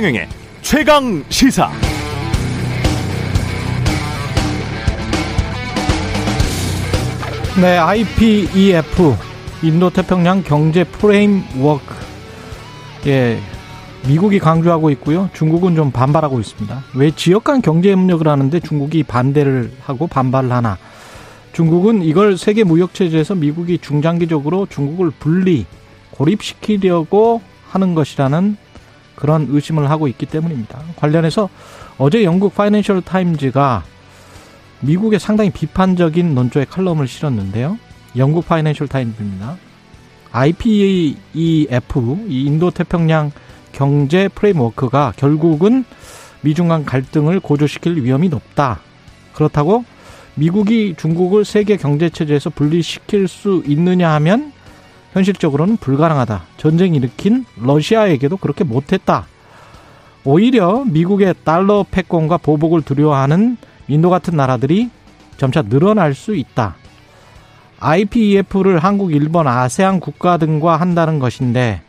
최경영의 최강 시사. 네, IPEF 인도 태평양 경제 프레임워크 예. 미국이 강조하고 있고요. 중국은 좀 반발하고 있습니다. 왜 지역 간 경제 협력을 하는데 중국이 반대를 하고 반발을 하나? 중국은 이걸 세계 무역 체제에서 미국이 중장기적으로 중국을 분리 고립시키려고 하는 것이라는 그런 의심을 하고 있기 때문입니다. 관련해서 어제 영국 파이낸셜 타임즈가 미국에 상당히 비판적인 논조의 칼럼을 실었는데요. 영국 파이낸셜 타임즈입니다. IPEF, 이 인도 태평양 경제 프레임워크가 결국은 미중 간 갈등을 고조시킬 위험이 높다. 그렇다고 미국이 중국을 세계 경제 체제에서 분리시킬 수 있느냐 하면 현실적으로는 불가능하다. 전쟁 일으킨 러시아에게도 그렇게 못했다. 오히려 미국의 달러 패권과 보복을 두려워하는 인도 같은 나라들이 점차 늘어날 수 있다. IPEF를 한국, 일본, 아세안 국가 등과 한다는 것인데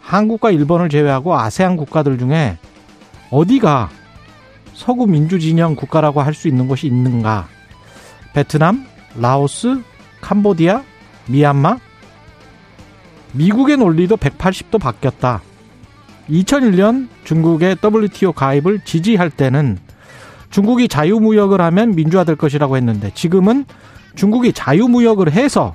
한국과 일본을 제외하고 아세안 국가들 중에 어디가 서구 민주 진영 국가라고 할 수 있는 곳이 있는가? 베트남, 라오스, 캄보디아, 미얀마? 미국의 논리도 180도 바뀌었다. 2001년 중국의 WTO 가입을 지지할 때는 중국이 자유무역을 하면 민주화될 것이라고 했는데 지금은 중국이 자유무역을 해서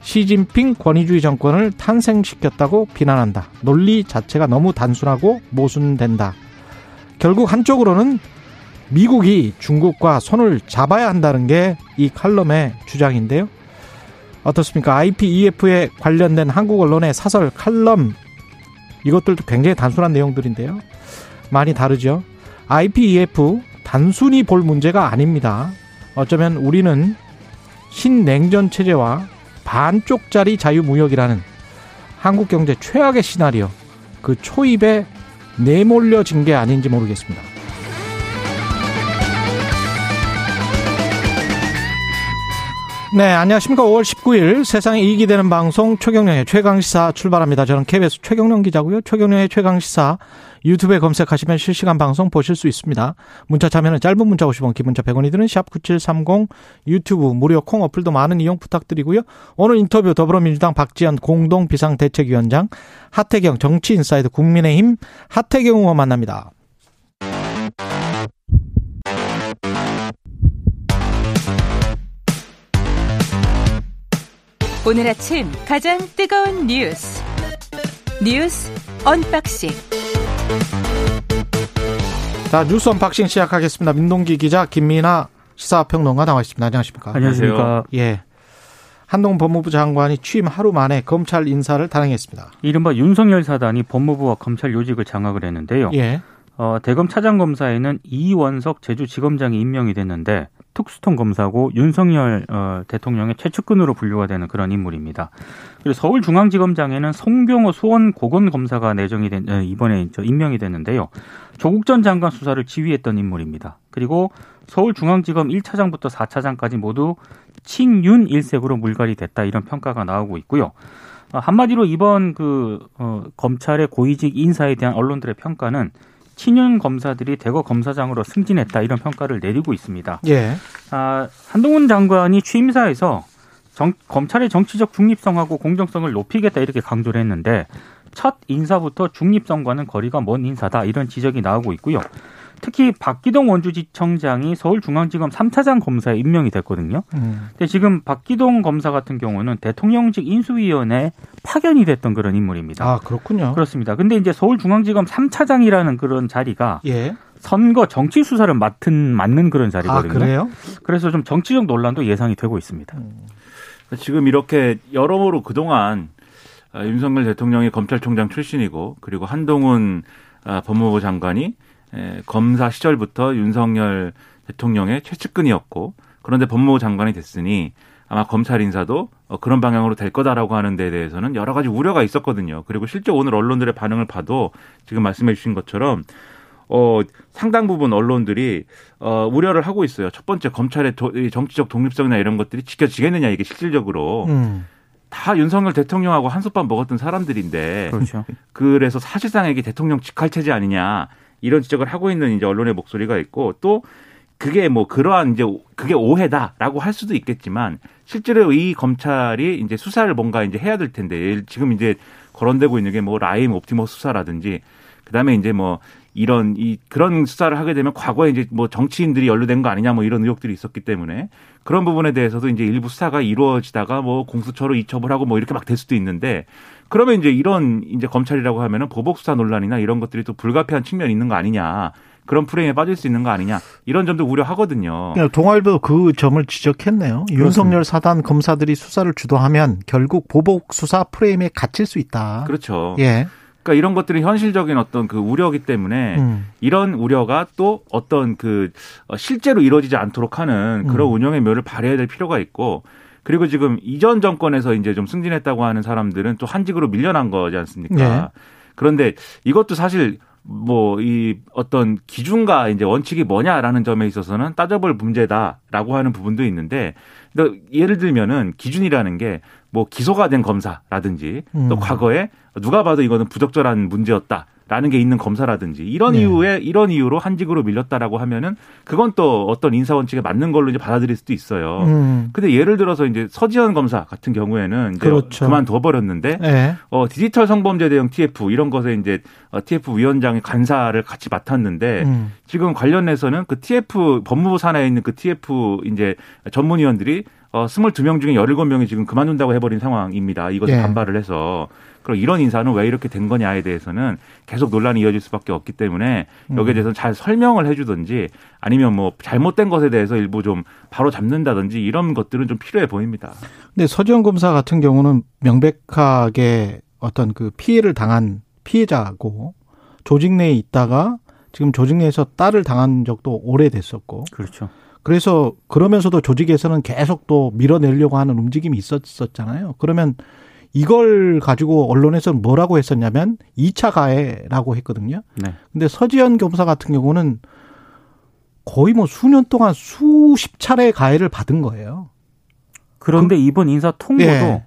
시진핑 권위주의 정권을 탄생시켰다고 비난한다. 논리 자체가 너무 단순하고 모순된다. 결국 한쪽으로는 미국이 중국과 손을 잡아야 한다는 게 이 칼럼의 주장인데요. 어떻습니까? IPEF에 관련된 한국 언론의 사설 칼럼 이것들도 굉장히 단순한 내용들인데요. 많이 다르죠. IPEF 단순히 볼 문제가 아닙니다. 어쩌면 우리는 신냉전 체제와 반쪽짜리 자유무역이라는 한국 경제 최악의 시나리오 그 초입에 내몰려진 게 아닌지 모르겠습니다. 네, 안녕하십니까. 5월 19일 세상에 이익이 되는 방송 최경령의 최강시사 출발합니다. 저는 KBS 최경령 기자고요. 최경령의 최강시사 유튜브에 검색하시면 실시간 방송 보실 수 있습니다. 문자 참여는 짧은 문자 50원, 기본자 100원이 드는 샵9730 유튜브 무료 콩 어플도 많은 이용 부탁드리고요. 오늘 인터뷰 더불어민주당 박지원 공동 비상대책위원장 하태경 정치인사이드 국민의힘 하태경 의원 만납니다. 오늘 아침 가장 뜨거운 뉴스 뉴스 unboxing 자 뉴스 언박싱 시작하겠습니다. 민동기 기자 김민아 시사평론가 나와 있습니다. 안녕하십니까? 안녕하십니까? 예. 한동 법무부 장관이 취임 하루 만에 검찰 인사를 단행했습니다. 이른바 윤석열 사단이 법무부와 검찰 요직을 장악을 했는데요. 예. 어, 대검 차장검사에는 이원석 제주지검장이 임명이 됐는데 특수통 검사고 윤석열 어, 대통령의 최측근으로 분류가 되는 그런 인물입니다. 그리고 서울중앙지검장에는 송병호 수원 고검 검사가 내정이 된 어, 이번에 저 임명이 됐는데요. 조국 전 장관 수사를 지휘했던 인물입니다. 그리고 서울중앙지검 1차장부터 4차장까지 모두 친윤 일색으로 물갈이 됐다 이런 평가가 나오고 있고요. 어, 한마디로 이번 그 어, 검찰의 고위직 인사에 대한 언론들의 평가는 친윤 검사들이 대거 검사장으로 승진했다 이런 평가를 내리고 있습니다. 예. 아, 한동훈 장관이 취임사에서 정, 검찰의 정치적 중립성하고 공정성을 높이겠다 이렇게 강조를 했는데 첫 인사부터 중립성과는 거리가 먼 인사다 이런 지적이 나오고 있고요. 특히 박기동 원주지청장이 서울중앙지검 3차장 검사에 임명이 됐거든요. 음. 근데 지금 박기동 검사 같은 경우는 대통령직 인수위원회 파견이 됐던 그런 인물입니다. 아 그렇군요. 그렇습니다. 근데 이제 서울중앙지검 3차장이라는 그런 자리가 예. 선거 정치 수사를 맡은 맡는 그런 아 자리거든요. 그래요? 그래서 좀 정치적 논란도 예상이 되고 있습니다. 지금 이렇게 여러모로 그동안 아, 윤석열 대통령이 검찰총장 출신이고 그리고 한동훈 아, 법무부 장관이 에, 검사 시절부터 윤석열 대통령의 최측근이었고 그런데 법무부 장관이 됐으니 아마 검찰 인사도 어, 그런 방향으로 될 거다라고 하는 데 대해서는 여러 가지 우려가 있었거든요. 그리고 실제 오늘 언론들의 반응을 봐도 지금 말씀해 주신 것처럼 어, 상당 부분 언론들이 어, 우려를 하고 있어요. 첫 번째 검찰의 도, 이 정치적 독립성이나 이런 것들이 지켜지겠느냐 이게 실질적으로 음. 다 윤석열 대통령하고 한솥밥 먹었던 사람들인데 그렇죠. 그래서 사실상 이게 대통령 직할 체제 아니냐 이런 지적을 하고 있는 이제 언론의 목소리가 있고 또 그게 뭐 그러한 이제 그게 오해다라고 할 수도 있겠지만 실제로 이 검찰이 이제 수사를 뭔가 이제 해야 될 텐데 지금 이제 거론되고 있는 게 뭐 라임 옵티머스 수사라든지 그다음에 이제 뭐 이런 이 그런 수사를 하게 되면 과거에 이제 뭐 정치인들이 연루된 거 아니냐 뭐 이런 의혹들이 있었기 때문에 그런 부분에 대해서도 이제 일부 수사가 이루어지다가 뭐 공수처로 이첩을 하고 뭐 이렇게 막 될 수도 있는데 그러면 이제 이런 이제 검찰이라고 하면은 보복 수사 논란이나 이런 것들이 또 불가피한 측면이 있는 거 아니냐. 그런 프레임에 빠질 수 있는 거 아니냐 이런 점도 우려하거든요. 동아일보 그 점을 지적했네요. 그렇습니다. 윤석열 사단 검사들이 수사를 주도하면 결국 보복 수사 프레임에 갇힐 수 있다. 그렇죠. 예. 그러니까 이런 것들이 현실적인 어떤 그 우려이기 때문에 음. 이런 우려가 또 어떤 그 실제로 이루어지지 않도록 하는 그런 음. 운영의 묘를 발휘해야 될 필요가 있고 그리고 지금 이전 정권에서 이제 좀 승진했다고 하는 사람들은 또 한직으로 밀려난 거지 않습니까? 네. 그런데 이것도 사실 뭐 이 어떤 기준과 이제 원칙이 뭐냐라는 점에 있어서는 따져볼 문제다라고 하는 부분도 있는데 예를 들면은 기준이라는 게 뭐 기소가 된 검사라든지 또 음. 과거에 누가 봐도 이거는 부적절한 문제였다. 라는 게 있는 검사라든지 이런 네. 이유에 이런 이유로 한직으로 밀렸다라고 하면은 그건 또 어떤 인사 원칙에 맞는 걸로 이제 받아들일 수도 있어요. 음. 근데 예를 들어서 이제 서지현 검사 같은 경우에는 이제 그렇죠. 그만둬 버렸는데 네. 어 디지털 성범죄 대응 TF 이런 것에 이제 어, TF 위원장이 간사를 같이 맡았는데 음. 지금 관련해서는 그 TF 법무부 산하에 있는 그 TF 이제 전문위원들이 어 22명 중에 17명이 지금 그만둔다고 해버린 상황입니다. 이것에 예. 반발을 해서 그럼 이런 인사는 왜 이렇게 된 거냐에 대해서는 계속 논란이 이어질 수밖에 없기 때문에 여기에 음. 대해서는 잘 설명을 해주든지 아니면 뭐 잘못된 것에 대해서 일부 좀 바로 잡는다든지 이런 것들은 좀 필요해 보입니다. 근데 서지현 검사 같은 경우는 명백하게 어떤 그 피해를 당한 피해자고 조직 내에 있다가 지금 조직 내에서 딸을 당한 적도 오래됐었고. 그렇죠. 그래서 그러면서도 조직에서는 계속 또 밀어내려고 하는 움직임이 있었었잖아요. 그러면 이걸 가지고 언론에서는 뭐라고 했었냐면 2차 가해라고 했거든요. 네. 근데 서지현 검사 같은 경우는 거의 뭐 수년 동안 수십 차례 가해를 받은 거예요. 그런데 그, 이번 인사 통보도 예.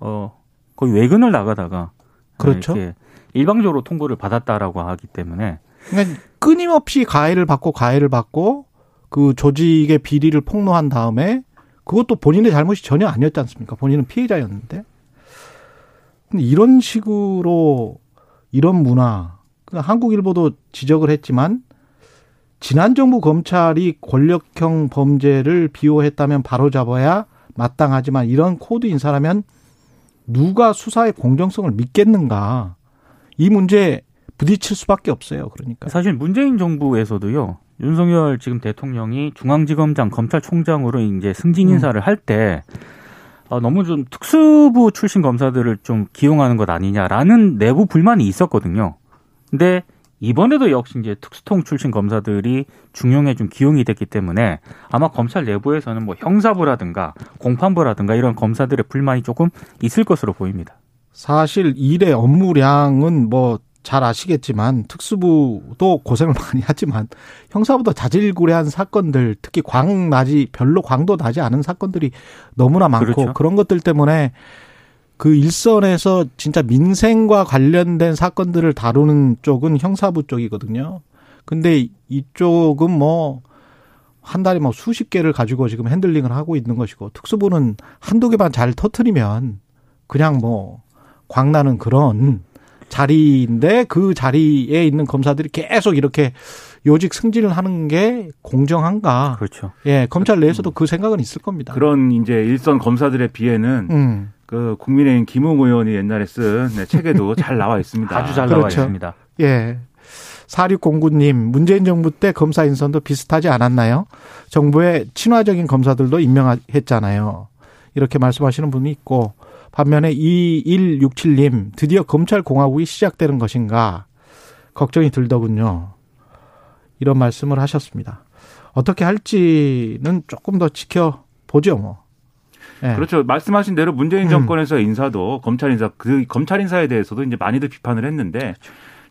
어 거의 외근을 나가다가 그렇죠. 일방적으로 통보를 받았다라고 하기 때문에 그러니까 끊임없이 가해를 받고 가해를 받고 그 조직의 비리를 폭로한 다음에 그것도 본인의 잘못이 전혀 아니었지 않습니까? 본인은 피해자였는데 근데 이런 식으로 이런 문화, 그 한국일보도 지적을 했지만 지난 정부 검찰이 권력형 범죄를 비호했다면 바로 잡아야 마땅하지만 이런 코드 인사라면 누가 수사의 공정성을 믿겠는가? 이 문제 부딪힐 수밖에 없어요. 그러니까 사실 문재인 정부에서도요. 윤석열 지금 대통령이 중앙지검장 검찰총장으로 이제 승진 인사를 음. 할때 어, 너무 좀 특수부 출신 검사들을 좀 기용하는 것 아니냐라는 내부 불만이 있었거든요. 근데 이번에도 역시 이제 특수통 출신 검사들이 중용에 좀 기용이 됐기 때문에 아마 검찰 내부에서는 뭐 형사부라든가 공판부라든가 이런 검사들의 불만이 조금 있을 것으로 보입니다. 사실 일의 업무량은 뭐 잘 아시겠지만 특수부도 고생을 많이 하지만 형사보다 자질구레한 사건들 특히 광 나지 별로 광도 나지 않은 사건들이 너무나 많고 그렇죠. 그런 것들 때문에 그 일선에서 진짜 민생과 관련된 사건들을 다루는 쪽은 형사부 쪽이거든요. 근데 이쪽은 뭐 한 달에 뭐 수십 개를 가지고 지금 핸들링을 하고 있는 것이고 특수부는 한두 개만 잘 터트리면 그냥 뭐 광나는 그런 자리인데 그 자리에 있는 검사들이 계속 이렇게 요직 승진을 하는 게 공정한가? 그렇죠. 예, 검찰 내에서도 그 생각은 있을 겁니다. 그런 이제 일선 검사들에 비해는 음. 그 국민의힘 김웅 의원이 옛날에 쓴 네, 책에도 잘 나와 있습니다. 아주 잘 그렇죠. 나와 있습니다. 예. 4609님, 문재인 정부 때 검사 인선도 비슷하지 않았나요? 정부의 친화적인 검사들도 임명했잖아요. 이렇게 말씀하시는 분이 있고, 반면에 2167님, 드디어 검찰 공화국이 시작되는 것인가 걱정이 들더군요. 이런 말씀을 하셨습니다. 어떻게 할지는 조금 더 지켜보죠, 뭐. 네. 그렇죠. 말씀하신 대로 문재인 음. 정권에서 음. 인사도 검찰 인사 그 검찰 인사에 대해서도 이제 많이들 비판을 했는데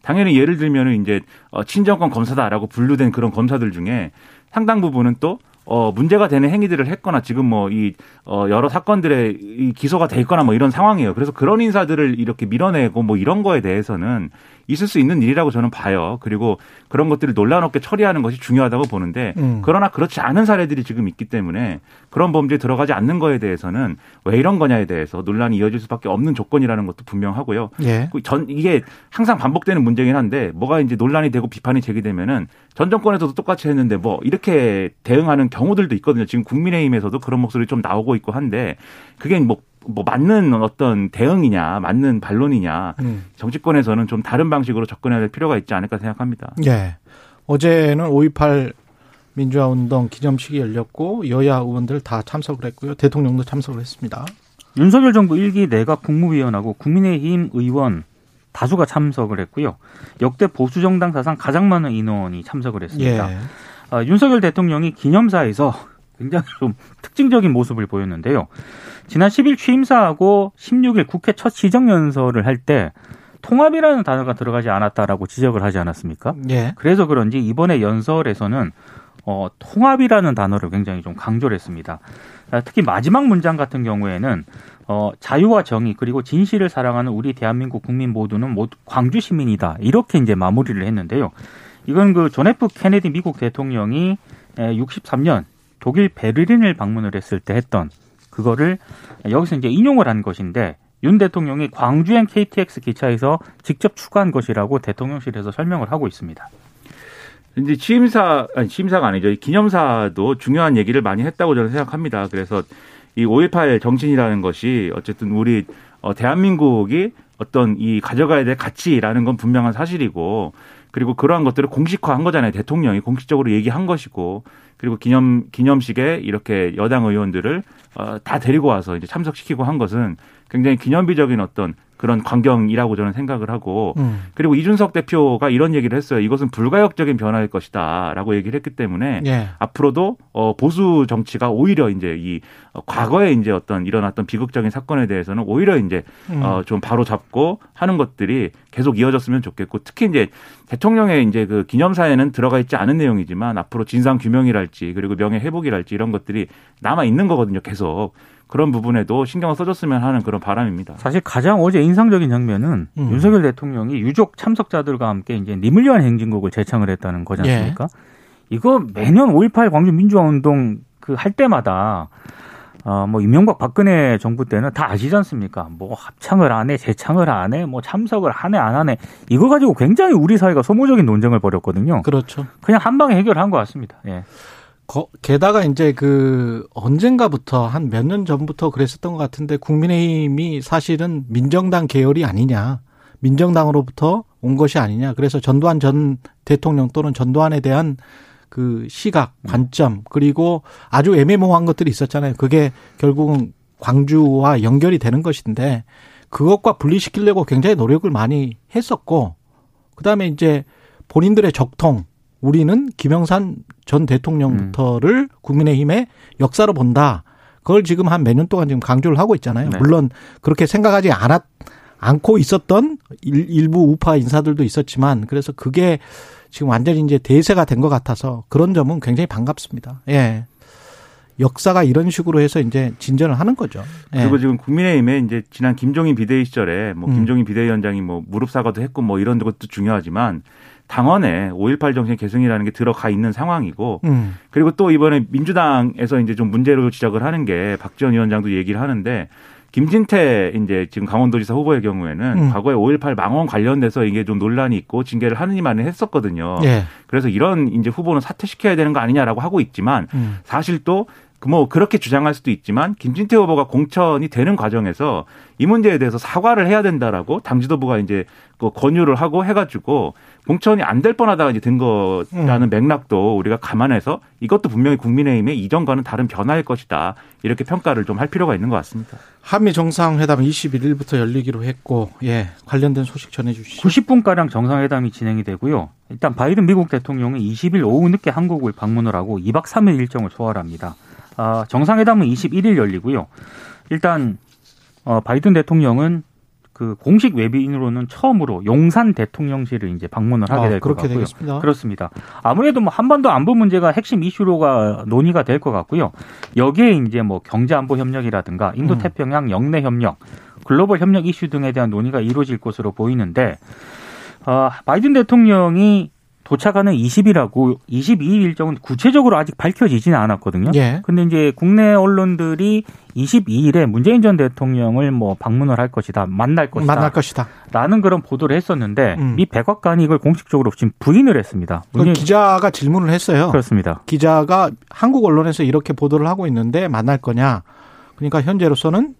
당연히 예를 들면은 이제 어, 친정권 검사다라고 분류된 그런 검사들 중에 상당 부분은 또 어, 문제가 되는 행위들을 했거나 지금 뭐 이 어, 여러 사건들에 이 기소가 돼 있거나 뭐 이런 상황이에요. 그래서 그런 인사들을 이렇게 밀어내고 뭐 이런 거에 대해서는 있을 수 있는 일이라고 저는 봐요. 그리고 그런 것들을 논란 없게 처리하는 것이 중요하다고 보는데 음. 그러나 그렇지 않은 사례들이 지금 있기 때문에 그런 범죄에 들어가지 않는 거에 대해서는 왜 이런 거냐에 대해서 논란이 이어질 수밖에 없는 조건이라는 것도 분명하고요. 예. 그전 이게 항상 반복되는 문제긴 한데 뭐가 이제 논란이 되고 비판이 제기되면은 전 정권에서도 똑같이 했는데 뭐 이렇게 대응하는 경우들도 있거든요. 지금 국민의힘에서도 그런 목소리 좀 나오고 있고 한데 그게 뭐, 뭐 맞는 어떤 대응이냐, 맞는 반론이냐, 음. 정치권에서는 좀 다른 방식으로 접근해야 될 필요가 있지 않을까 생각합니다. 예. 어제는 5.18 민주화 운동 기념식이 열렸고 여야 의원들 다 참석을 했고요. 대통령도 참석을 했습니다. 윤석열 정부 일기 내각 국무위원하고 국민의힘 의원 다수가 참석을 했고요. 역대 보수 정당 사상 가장 많은 인원이 참석을 했습니다. 예. 아, 윤석열 대통령이 기념사에서 굉장히 좀 특징적인 모습을 보였는데요. 지난 10일 취임사하고 16일 국회 첫 시정연설을 할 때 통합이라는 단어가 들어가지 않았다라고 지적을 하지 않았습니까? 예. 그래서 그런지 이번에 연설에서는 어, 통합이라는 단어를 굉장히 좀 강조를 했습니다. 아, 특히 마지막 문장 같은 경우에는 어, 자유와 정의 그리고 진실을 사랑하는 우리 대한민국 국민 모두는 모두 광주 시민이다 이렇게 이제 마무리를 했는데요. 이건 그 존 F 케네디 미국 대통령이 63년 독일 베를린을 방문을 했을 때 했던 그거를 여기서 이제 인용을 한 것인데 윤 대통령이 광주행 KTX 기차에서 직접 추가한 것이라고 대통령실에서 설명을 하고 있습니다. 이제 취임사 아니 취임사가 아니죠. 이 기념사도 중요한 얘기를 많이 했다고 저는 생각합니다. 그래서 이 5.18 정신이라는 것이 어쨌든 우리 어, 대한민국이 어떤 이 가져가야 될 가치라는 건 분명한 사실이고 그리고 그러한 것들을 공식화한 거잖아요. 대통령이 공식적으로 얘기한 것이고 그리고 기념 기념식에 이렇게 여당 의원들을 어, 다 데리고 와서 이제 참석시키고 한 것은 굉장히 기념비적인 어떤 그런 광경이라고 저는 생각을 하고 음. 그리고 이준석 대표가 이런 얘기를 했어요. 이것은 불가역적인 변화일 것이다라고 얘기를 했기 때문에 예. 앞으로도 어 보수 정치가 오히려 이제 이 어, 과거에 이제 어떤 일어났던 비극적인 사건에 대해서는 오히려 이제 음. 어좀 바로 잡고 하는 것들이 계속 이어졌으면 좋겠고 특히 이제 대통령의 이제 그 기념사에는 들어가 있지 않은 내용이지만 앞으로 진상 규명이랄지 그리고 명예 회복이랄지 이런 것들이 남아 있는 거거든요. 계속 그런 부분에도 신경을 써줬으면 하는 그런 바람입니다. 사실 가장 어제 인상적인 장면은 음. 윤석열 대통령이 유족 참석자들과 함께 이제 님을 위한 행진곡을 제창을 했다는 거지 예. 않습니까? 이거 매년 5.18 광주 민주화 운동 그 할 때마다 어, 뭐, 이명박 박근혜 정부 때는 다 아시지 않습니까? 뭐, 합창을 안 해, 재창을 안 해, 뭐, 참석을 하네, 안 하네. 이거 가지고 굉장히 우리 사회가 소모적인 논쟁을 벌였거든요. 그렇죠. 그냥 한 방에 해결한 것 같습니다. 예. 거- 게다가 이제 그 언젠가부터 한 몇 년 전부터 그랬었던 것 같은데 국민의힘이 사실은 민정당 계열이 아니냐. 민정당으로부터 온 것이 아니냐. 그래서 전두환 전 대통령 또는 전두환에 대한 그 시각, 관점, 그리고 아주 애매모호한 것들이 있었잖아요. 그게 결국은 광주와 연결이 되는 것인데 그것과 분리시키려고 굉장히 노력을 많이 했었고 그다음에 이제 본인들의 적통 우리는 김영삼 전 대통령부터를 국민의힘의 역사로 본다. 그걸 지금 한 몇 년 동안 지금 강조를 하고 있잖아요. 네. 물론 그렇게 생각하지 않았 않고 있었던 일, 일부 우파 인사들도 있었지만 그래서 그게 지금 완전히 이제 대세가 된 것 같아서 그런 점은 굉장히 반갑습니다. 예. 역사가 이런 식으로 해서 이제 진전을 하는 거죠. 예. 그리고 지금 국민의힘에 이제 지난 김종인 비대위 시절에 뭐 음. 김종인 비대위원장이 뭐 무릎 사과도 했고 뭐 이런 것도 중요하지만 당원에 5.18 정신 계승이라는 게 들어가 있는 상황이고 음. 그리고 또 이번에 민주당에서 이제 좀 문제로 지적을 하는 게 박지원 위원장도 얘기를 하는데 김진태 이제 지금 강원도지사 후보의 경우에는 음. 과거에 5.18 망원 관련돼서 이게 좀 논란이 있고 징계를 하느니만은 했었거든요. 예. 그래서 이런 이제 후보는 사퇴시켜야 되는 거 아니냐라고 하고 있지만 음. 사실 또 뭐 그렇게 주장할 수도 있지만 김진태 후보가 공천이 되는 과정에서 이 문제에 대해서 사과를 해야 된다라고 당 지도부가 이제 그 권유를 하고 해가지고 공천이 안 될 뻔하다가 이제 된 거라는 맥락도 우리가 감안해서 이것도 분명히 국민의힘의 이전과는 다른 변화일 것이다 이렇게 평가를 좀 할 필요가 있는 것 같습니다. 한미 정상회담 21일부터 열리기로 했고 예 관련된 소식 전해주시죠. 90분 가량 정상회담이 진행이 되고요. 일단 바이든 미국 대통령은 20일 오후 늦게 한국을 방문을 하고 2박 3일 일정을 소화합니다. 아, 정상회담은 21일 열리고요. 일단 어, 바이든 대통령은 그 공식 외비인으로는 처음으로 용산 대통령실을 이제 방문을 하게 아, 될것 그렇게 같고요. 되겠습니다. 그렇습니다. 아무래도 뭐 한반도 안보 문제가 핵심 이슈로가 논의가 될 것 같고요. 여기에 이제 뭐 경제 안보 협력이라든가 인도 음. 태평양 영내 협력, 글로벌 협력 이슈 등에 대한 논의가 이루어질 것으로 보이는데 어, 바이든 대통령이 도착하는 20일하고 22일 일정은 구체적으로 아직 밝혀지지는 않았거든요. 예. 근데 이제 국내 언론들이 22일에 문재인 전 대통령을 뭐 방문을 할 것이다, 만날 것이다, 만날 것이다. 라는 그런 보도를 했었는데 음. 미 백악관이 이걸 공식적으로 지금 부인을 했습니다. 그 문재인- 기자가 질문을 했어요. 그렇습니다. 기자가 한국 언론에서 이렇게 보도를 하고 있는데 만날 거냐? 그러니까 현재로서는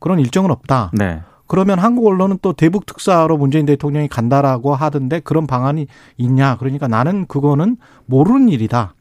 그런 일정은 없다. 네. 그러면 한국 언론은 또 대북 특사로 문재인 대통령이 간다라고 하던데 그런 방안이 있냐? 그러니까 나는 그거는 모르는 일이다.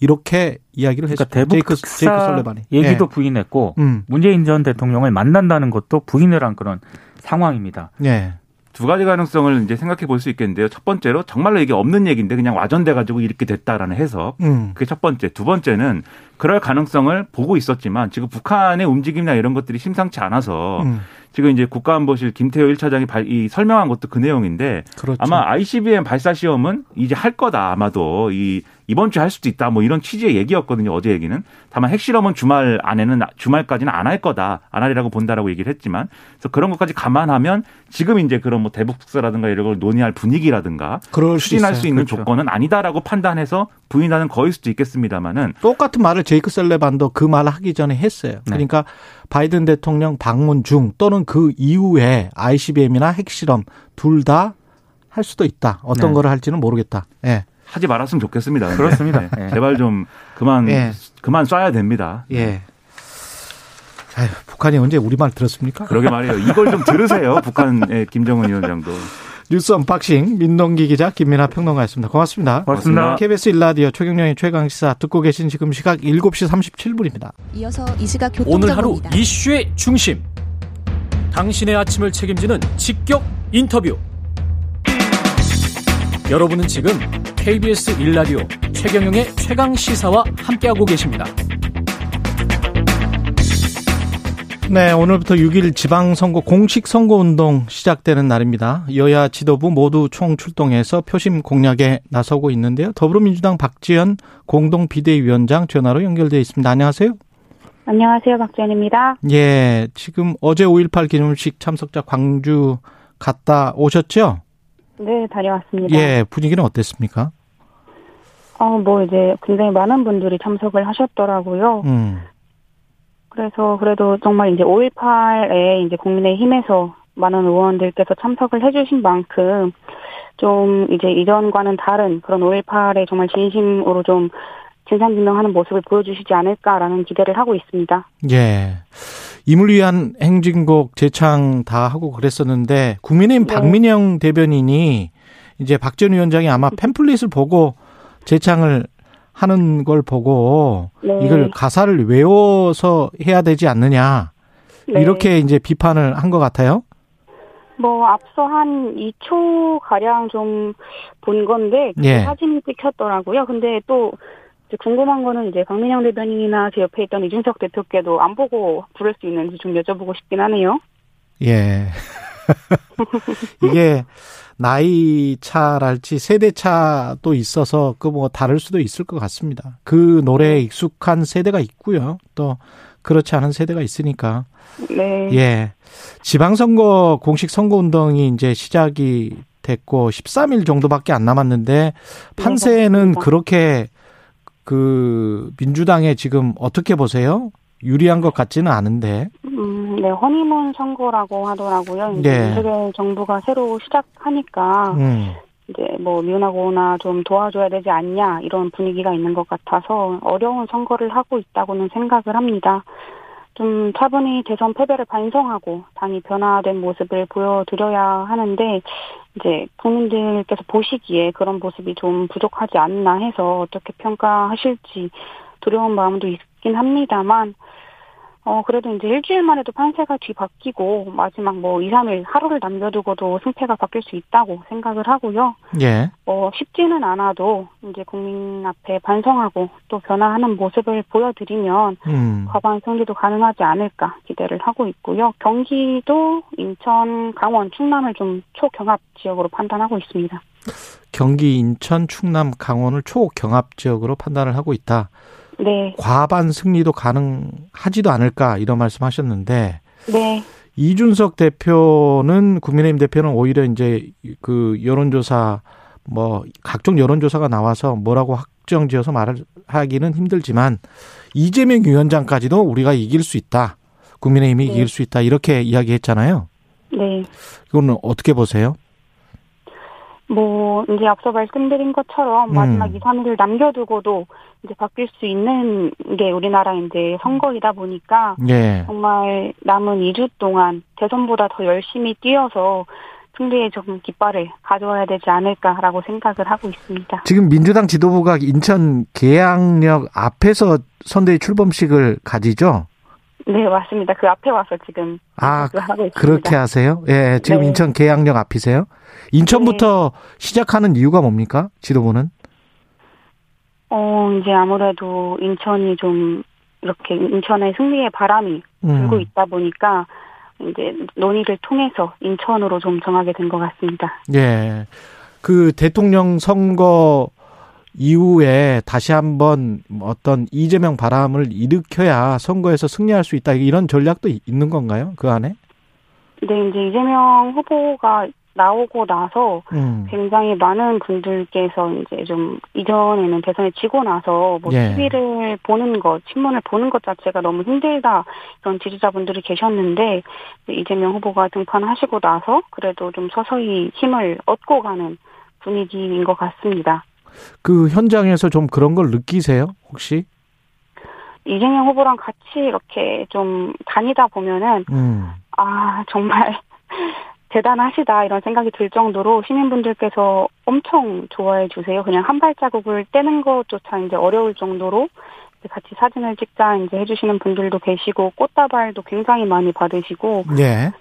이렇게 이야기를 그러니까 했습니다. 대북 제이크, 특사 제이크 설레반이. 얘기도 예. 부인했고 음. 문재인 전 대통령을 만난다는 것도 부인을 한 그런 상황입니다. 예. 두 가지 가능성을 이제 생각해 볼 수 있겠는데요. 첫 번째로 정말로 이게 없는 얘기인데 그냥 와전돼 가지고 이렇게 됐다라는 해석. 음. 그게 첫 번째. 두 번째는 그럴 가능성을 보고 있었지만 지금 북한의 움직임이나 이런 것들이 심상치 않아서 음. 지금 이제 국가안보실 김태호 1차장이 발, 이 설명한 것도 그 내용인데 그렇죠. 아마 ICBM 발사 시험은 이제 할 거다 아마도 이 이번 주에 할 수도 있다 뭐 이런 취지의 얘기였거든요 어제 얘기는 다만 핵실험은 주말 안에는 주말까지는 안 할 거다 안 하리라고 본다라고 얘기를 했지만 그래서 그런 것까지 감안하면 지금 이제 그런 뭐 대북 특사라든가 이런 걸 논의할 분위기라든가 그럴 수 추진할 있어요. 수 있는 그렇죠. 조건은 아니다라고 판단해서 부인하는 거일 수도 있겠습니다만은 똑같은 말을 제이크 셀레반도 그 말을 하기 전에 했어요. 네. 그러니까 바이든 대통령 방문 중 또는 그 이후에 ICBM이나 핵실험 둘 다 할 수도 있다. 어떤 네. 거를 할지는 모르겠다. 예. 하지 말았으면 좋겠습니다. 근데. 그렇습니다. 네. 예. 제발 좀 그만 예. 그만 쏴야 됩니다. 예. 아휴, 북한이 언제 우리 말 들었습니까? 그러게 말이에요. 이걸 좀 들으세요. 북한의 김정은 위원장도. 뉴스 언박싱 민동기 기자 김민아 평론가였습니다. 고맙습니다. 고맙습니다. KBS 1라디오 최경영의 최강 시사 듣고 계신 지금 시각 7시 37분입니다. 이어서 이 시각 오늘 하루 교통정보입니다. 이슈의 중심. 당신의 아침을 책임지는 직격 인터뷰. 여러분은 지금 KBS 1라디오 최경영의 최강 시사와 함께하고 계십니다. 네, 오늘부터 6일 지방선거 공식 선거운동 시작되는 날입니다. 여야 지도부 모두 총 출동해서 표심 공략에 나서고 있는데요. 더불어민주당 박지현 공동 비대위원장 전화로 연결되어 있습니다. 안녕하세요. 안녕하세요. 박지연입니다. 예, 지금 어제 5.18 기념식 참석자 광주 갔다 오셨죠? 네, 다녀왔습니다. 예, 분위기는 어땠습니까? 어, 뭐 이제 굉장히 많은 분들이 참석을 하셨더라고요. 음, 그래서 그래도 정말 이제 5.18에 이제 국민의힘에서 많은 의원들께서 참석을 해주신 만큼 좀 이제 이전과는 다른 그런 5.18에 정말 진심으로 좀 진상규명하는 모습을 보여주시지 않을까라는 기대를 하고 있습니다. 예. 임을 위한 행진곡 재창 다 하고 그랬었는데 국민의힘 네. 박민영 대변인이 이제 박 전 위원장이 아마 팸플릿을 보고 재창을 하는 걸 보고 네. 이걸 가사를 외워서 해야 되지 않느냐 네. 이렇게 이제 비판을 한 것 같아요. 뭐 앞서 한 2초 가량 좀 본 건데 그 예. 사진이 찍혔더라고요. 근데 또 궁금한 거는 이제 박민영 대변인이나 제 옆에 있던 이준석 대표께도 안 보고 부를 수 있는지 좀 여쭤보고 싶긴 하네요. 예. 이게 나이 차랄지 세대 차도 있어서 그 뭐 다를 수도 있을 것 같습니다. 그 노래에 익숙한 세대가 있고요. 또 그렇지 않은 세대가 있으니까. 네. 예. 지방선거 공식 선거운동이 이제 시작이 됐고 13일 정도밖에 안 남았는데 판세는 맞습니다. 그렇게 그 민주당에 지금 어떻게 보세요? 유리한 것 같지는 않은데. 음, 네, 허니문 선거라고 하더라고요. 이제 네. 윤석열 정부가 새로 시작하니까 음. 이제 뭐 미운하거나 좀 도와줘야 되지 않냐 이런 분위기가 있는 것 같아서 어려운 선거를 하고 있다고는 생각을 합니다. 좀 차분히 대선 패배를 반성하고 당이 변화된 모습을 보여드려야 하는데 이제 국민들께서 보시기에 그런 모습이 좀 부족하지 않나 해서 어떻게 평가하실지 두려운 마음도 있긴 합니다만 어, 그래도 이제 일주일 만에도 판세가 뒤바뀌고, 마지막 뭐 2, 3일 하루를 남겨두고도 승패가 바뀔 수 있다고 생각을 하고요. 예. 어, 쉽지는 않아도 이제 국민 앞에 반성하고 또 변화하는 모습을 보여드리면 음. 과반 승리도 가능하지 않을까 기대를 하고 있고요. 경기도 인천, 강원, 충남을 좀 초경합 지역으로 판단하고 있습니다. 경기, 인천, 충남, 강원을 초경합 지역으로 판단을 하고 있다. 네, 과반 승리도 가능하지도 않을까 이런 말씀하셨는데 네, 이준석 대표는 국민의힘 대표는 오히려 이제 그 여론조사 뭐 각종 여론조사가 나와서 뭐라고 확정지어서 말을 하기는 힘들지만 이재명 위원장까지도 우리가 이길 수 있다. 국민의힘이 네. 이길 수 있다. 이렇게 이야기했잖아요. 네. 이거는 어떻게 보세요? 뭐 이제 앞서 말씀드린 것처럼 음. 마지막 2, 3일을 남겨두고도 이제 바뀔 수 있는 게 우리나라 이제 선거이다 보니까 예. 정말 남은 2주 동안 대선보다 더 열심히 뛰어서 승리의 좀 깃발을 가져와야 되지 않을까라고 생각을 하고 있습니다. 지금 민주당 지도부가 인천 계양역 앞에서 선대위 출범식을 가지죠? 네, 맞습니다. 그 앞에 와서 지금 아, 생각을 하고 있습니다. 그렇게 하세요? 예, 지금 네. 인천 계양역 앞이세요? 인천부터 시작하는 이유가 뭡니까? 지도부는? 어, 이제 아무래도 인천이 좀 이렇게 인천의 승리의 바람이 음. 불고 있다 보니까 이제 논의를 통해서 인천으로 좀 정하게 된 것 같습니다. 예. 그 대통령 선거 이후에 다시 한번 어떤 이재명 바람을 일으켜야 선거에서 승리할 수 있다. 이런 전략도 있는 건가요? 그 안에? 근데 이제 이재명 후보가 나오고 나서 음. 굉장히 많은 분들께서 이제 좀 이전에는 대선에 지고 나서 뭐 예. TV를 보는 것, 신문을 보는 것 자체가 너무 힘들다 그런 지지자분들이 계셨는데 이재명 후보가 등판하시고 나서 그래도 좀 서서히 힘을 얻고 가는 분위기인 것 같습니다. 그 현장에서 좀 그런 걸 느끼세요? 혹시? 이재명 후보랑 같이 이렇게 좀 다니다 보면은 음. 아 정말 대단하시다 이런 생각이 들 정도로 시민분들께서 엄청 좋아해 주세요. 그냥 한 발자국을 떼는 것조차 이제 어려울 정도로 같이 사진을 찍자 이제 해주시는 분들도 계시고 꽃다발도 굉장히 많이 받으시고 예.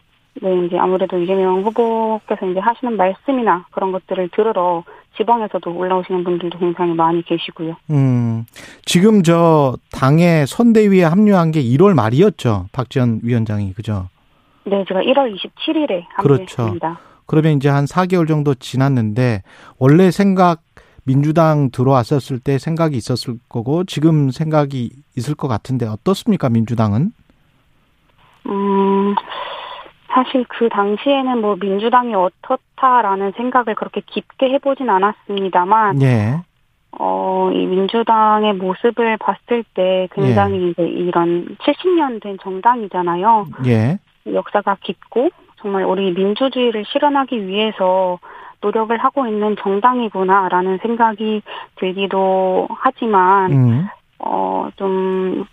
네 이제 아무래도 이재명 후보께서 이제 하시는 말씀이나 그런 것들을 들으러 지방에서도 올라오시는 분들도 굉장히 많이 계시고요. 음. 지금 저 당의 선대위에 합류한 게 1월 말이었죠. 박지원 위원장이. 그죠? 네 제가 1월 27일에 그렇죠. 합류했습니다. 그러면 이제 한 4개월 정도 지났는데 원래 생각 민주당 들어왔었을 때 생각이 있었을 거고 지금 생각이 있을 것 같은데 어떻습니까 민주당은? 음, 사실 그 당시에는 뭐 민주당이 어떻다라는 생각을 그렇게 깊게 해보진 않았습니다만, 예. 어, 이 민주당의 모습을 봤을 때 굉장히 이제 이런 70년 된 정당이잖아요. 예. 역사가 깊고, 정말 우리 민주주의를 실현하기 위해서 노력을 하고 있는 정당이구나라는 생각이 들기도 하지만, 음. 어, 좀,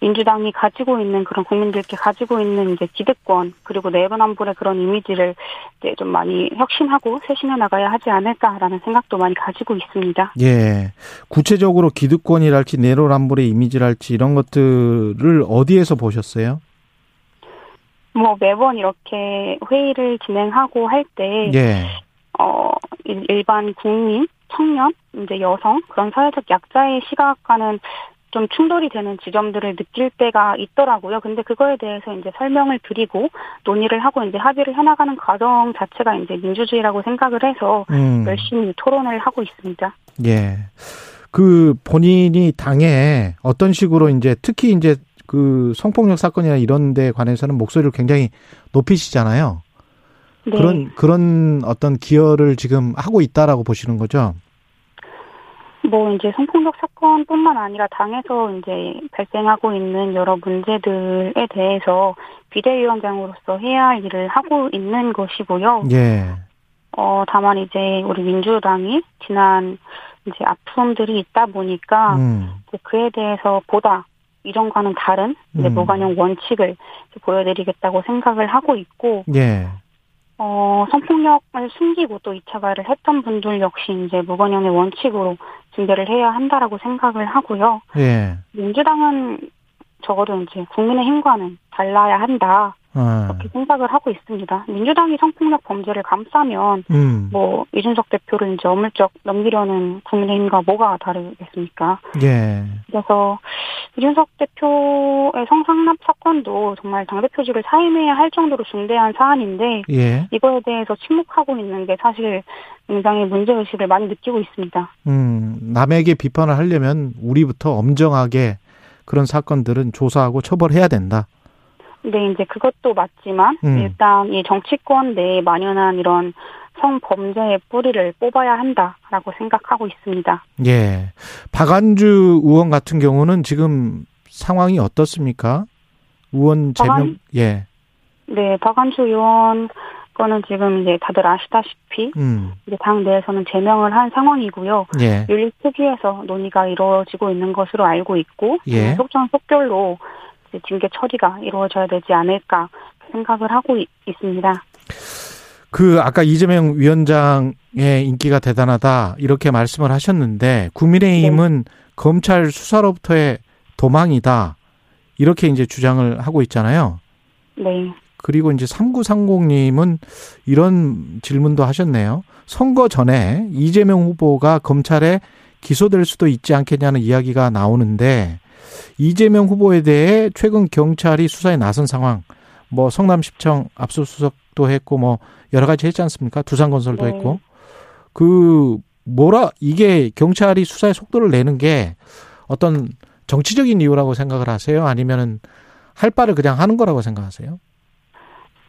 민주당이 가지고 있는 그런 국민들께 가지고 있는 이제 기득권, 그리고 내분안불의 그런 이미지를 이제 좀 많이 혁신하고 쇄신해 나가야 하지 않을까라는 생각도 많이 가지고 있습니다. 예. 구체적으로 기득권이랄지 내로남불의 이미지랄지 이런 것들을 어디에서 보셨어요? 뭐 매번 이렇게 회의를 진행하고 할 때, 예. 어, 일- 일반 국민, 청년, 이제 여성, 그런 사회적 약자의 시각과는 좀 충돌이 되는 지점들을 느낄 때가 있더라고요. 근데 그거에 대해서 이제 설명을 드리고 논의를 하고 이제 합의를 해나가는 과정 자체가 이제 민주주의라고 생각을 해서 음. 열심히 토론을 하고 있습니다. 예. 그 본인이 당에 어떤 식으로 이제 특히 이제 그 성폭력 사건이나 이런 데 관해서는 목소리를 굉장히 높이시잖아요. 네. 그런 그런 어떤 기여를 지금 하고 있다라고 보시는 거죠. 뭐 이제 성폭력 사건뿐만 아니라 당에서 이제 발생하고 있는 여러 문제들에 대해서 비대위원장으로서 해야 할 일을 하고 있는 것이고요. 예. 어 다만 이제 우리 민주당이 지난 이제 아픔들이 있다 보니까 음. 그에 대해서 보다 이전과는 다른 이제 음. 무관용 원칙을 보여드리겠다고 생각을 하고 있고 예. 어 성폭력을 숨기고 또 2차 가해를 했던 분들 역시 이제 무관용의 원칙으로 징계를 해야 한다라고 생각을 하고요. 예. 민주당은 적어도 이제 국민의힘과는 달라야 한다. 어. 그렇게 생각을 하고 있습니다. 민주당이 성폭력 범죄를 감싸면 음. 뭐 이준석 대표를 이제 어물쩍 넘기려는 국민의힘과 뭐가 다르겠습니까? 예. 그래서 이준석 대표의 성상납 사건도 정말 당 대표직을 사임해야 할 정도로 중대한 사안인데 예. 이거에 대해서 침묵하고 있는 게 사실 굉장히 문제 의식을 많이 느끼고 있습니다. 음, 남에게 비판을 하려면 우리부터 엄정하게 그런 사건들은 조사하고 처벌해야 된다. 근데 이제 그것도 맞지만 음. 일단 이 정치권 내에 만연한 이런 성범죄의 뿌리를 뽑아야 한다라고 생각하고 있습니다. 예. 박안주 의원 같은 경우는 지금 상황이 어떻습니까? 의원 제명, 박안- 예. 네, 박안주 의원 거는 지금 이제 다들 아시다시피 음, 이제 당 내에서는 제명을 한 상황이고요. 예. 윤리 특위에서 논의가 이루어지고 있는 것으로 알고 있고 예. 속전속결로 이제 징계 처리가 이루어져야 되지 않을까 생각을 하고 있, 있습니다. 그 아까 이재명 위원장의 인기가 대단하다 이렇게 말씀을 하셨는데 국민의힘은 검찰 수사로부터의 도망이다 이렇게 이제 주장을 하고 있잖아요. 네. 그리고 이제 3930님은 이런 질문도 하셨네요. 선거 전에 이재명 후보가 검찰에 기소될 수도 있지 않겠냐는 이야기가 나오는데 이재명 후보에 대해 최근 경찰이 수사에 나선 상황, 뭐 성남시청 압수수색도 했고 뭐 여러 가지 했지 않습니까? 두산건설도 네. 했고 그 뭐라 이게 경찰이 수사의 속도를 내는 게 어떤 정치적인 이유라고 생각을 하세요? 아니면은 할 바를 그냥 하는 거라고 생각하세요?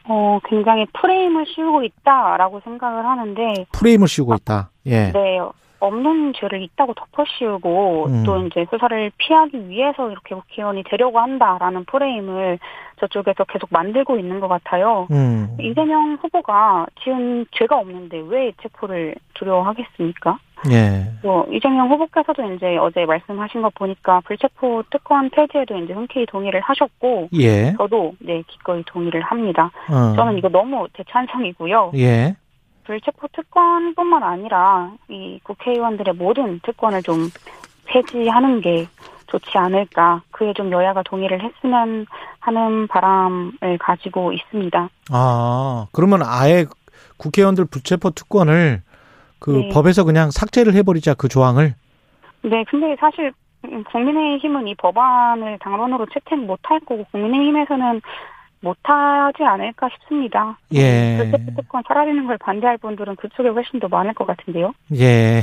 어, 굉장히 프레임을 씌우고 있다라고 생각을 하는데 프레임을 씌우고 있다. 예. 네, 없는 죄를 있다고 덮어 씌우고 음. 또 이제 수사를 피하기 위해서 이렇게 국회의원이 되려고 한다라는 프레임을 저쪽에서 계속 만들고 있는 것 같아요. 음. 이재명 후보가 지은 죄가 없는데 왜 체포를 두려워하겠습니까? 예. 뭐 이재명 후보께서도 이제 어제 말씀하신 거 보니까 불체포 특권 폐지에도 이제 흔쾌히 동의를 하셨고 예. 저도 네 기꺼이 동의를 합니다. 어. 저는 이거 너무 대찬성이고요. 예. 불체포 특권뿐만 아니라 이 국회의원들의 모든 특권을 좀 폐지하는 게 좋지 않을까. 그에 좀 여야가 동의를 했으면 하는 바람을 가지고 있습니다. 아, 그러면 아예 국회의원들 불체포 특권을 그 네. 법에서 그냥 삭제를 해버리자 그 조항을. 네, 근데 사실 음, 국민의힘은 이 법안을 당론으로 채택 못할 거고 국민의힘에서는 못하지 않을까 싶습니다. 예. 불체포 특권 사라지는 걸 반대할 분들은 그쪽에 훨씬 더 많을 것 같은데요. 예.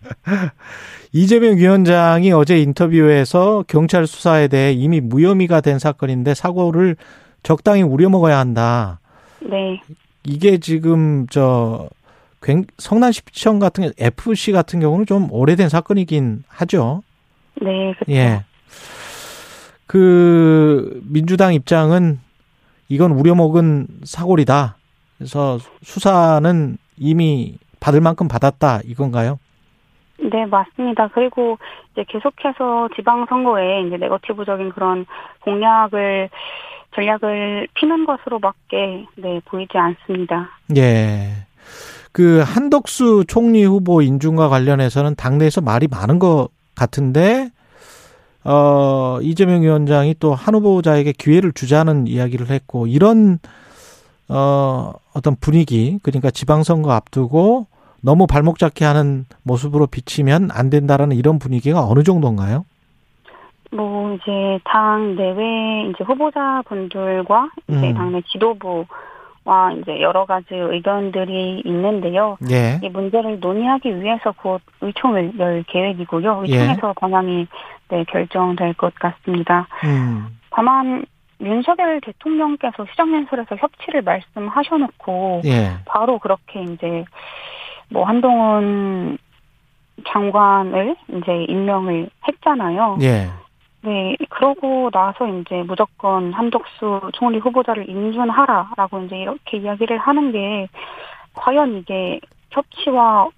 이재명 위원장이 어제 인터뷰에서 경찰 수사에 대해 이미 무혐의가 된 사건인데 사고를 적당히 우려먹어야 한다. 네, 이게 지금 저 굉- 성남시청 같은 게 FC 같은 경우는 좀 오래된 사건이긴 하죠. 네, 그렇죠. 예. 그 민주당 입장은 이건 우려먹은 사골이다. 그래서 수사는 이미 받을 만큼 받았다 이건가요? 네, 맞습니다. 그리고 이제 계속해서 지방선거에 이제 네거티브적인 그런 공약을, 전략을 피는 것으로밖에, 네, 보이지 않습니다. 예. 그 한덕수 총리 후보 인준과 관련해서는 당내에서 말이 많은 것 같은데 어 이재명 위원장이 또 한 후보자에게 기회를 주자는 이야기를 했고 이런 어 어떤 분위기 그러니까 지방선거 앞두고 너무 발목 잡게 하는 모습으로 비치면 안 된다라는 이런 분위기가 어느 정도인가요? 뭐, 이제 당 내외 이제 후보자 분들과 이제 음. 당내 지도부 와 이제 여러 가지 의견들이 있는데요. 예. 이 문제를 논의하기 위해서 곧 의총을 열 계획이고요. 예. 의총에서 방향이 네, 결정될 것 같습니다. 음. 다만 윤석열 대통령께서 시정연설에서 협치를 말씀하셔놓고 예. 바로 그렇게 이제 뭐 한동훈 장관을 이제 임명을 했잖아요. 예. 네, 그러고 나서 이제 무조건 한덕수 총리 후보자를 인준하라라고 이제 이렇게 이야기를 하는 게 과연 이게 협치와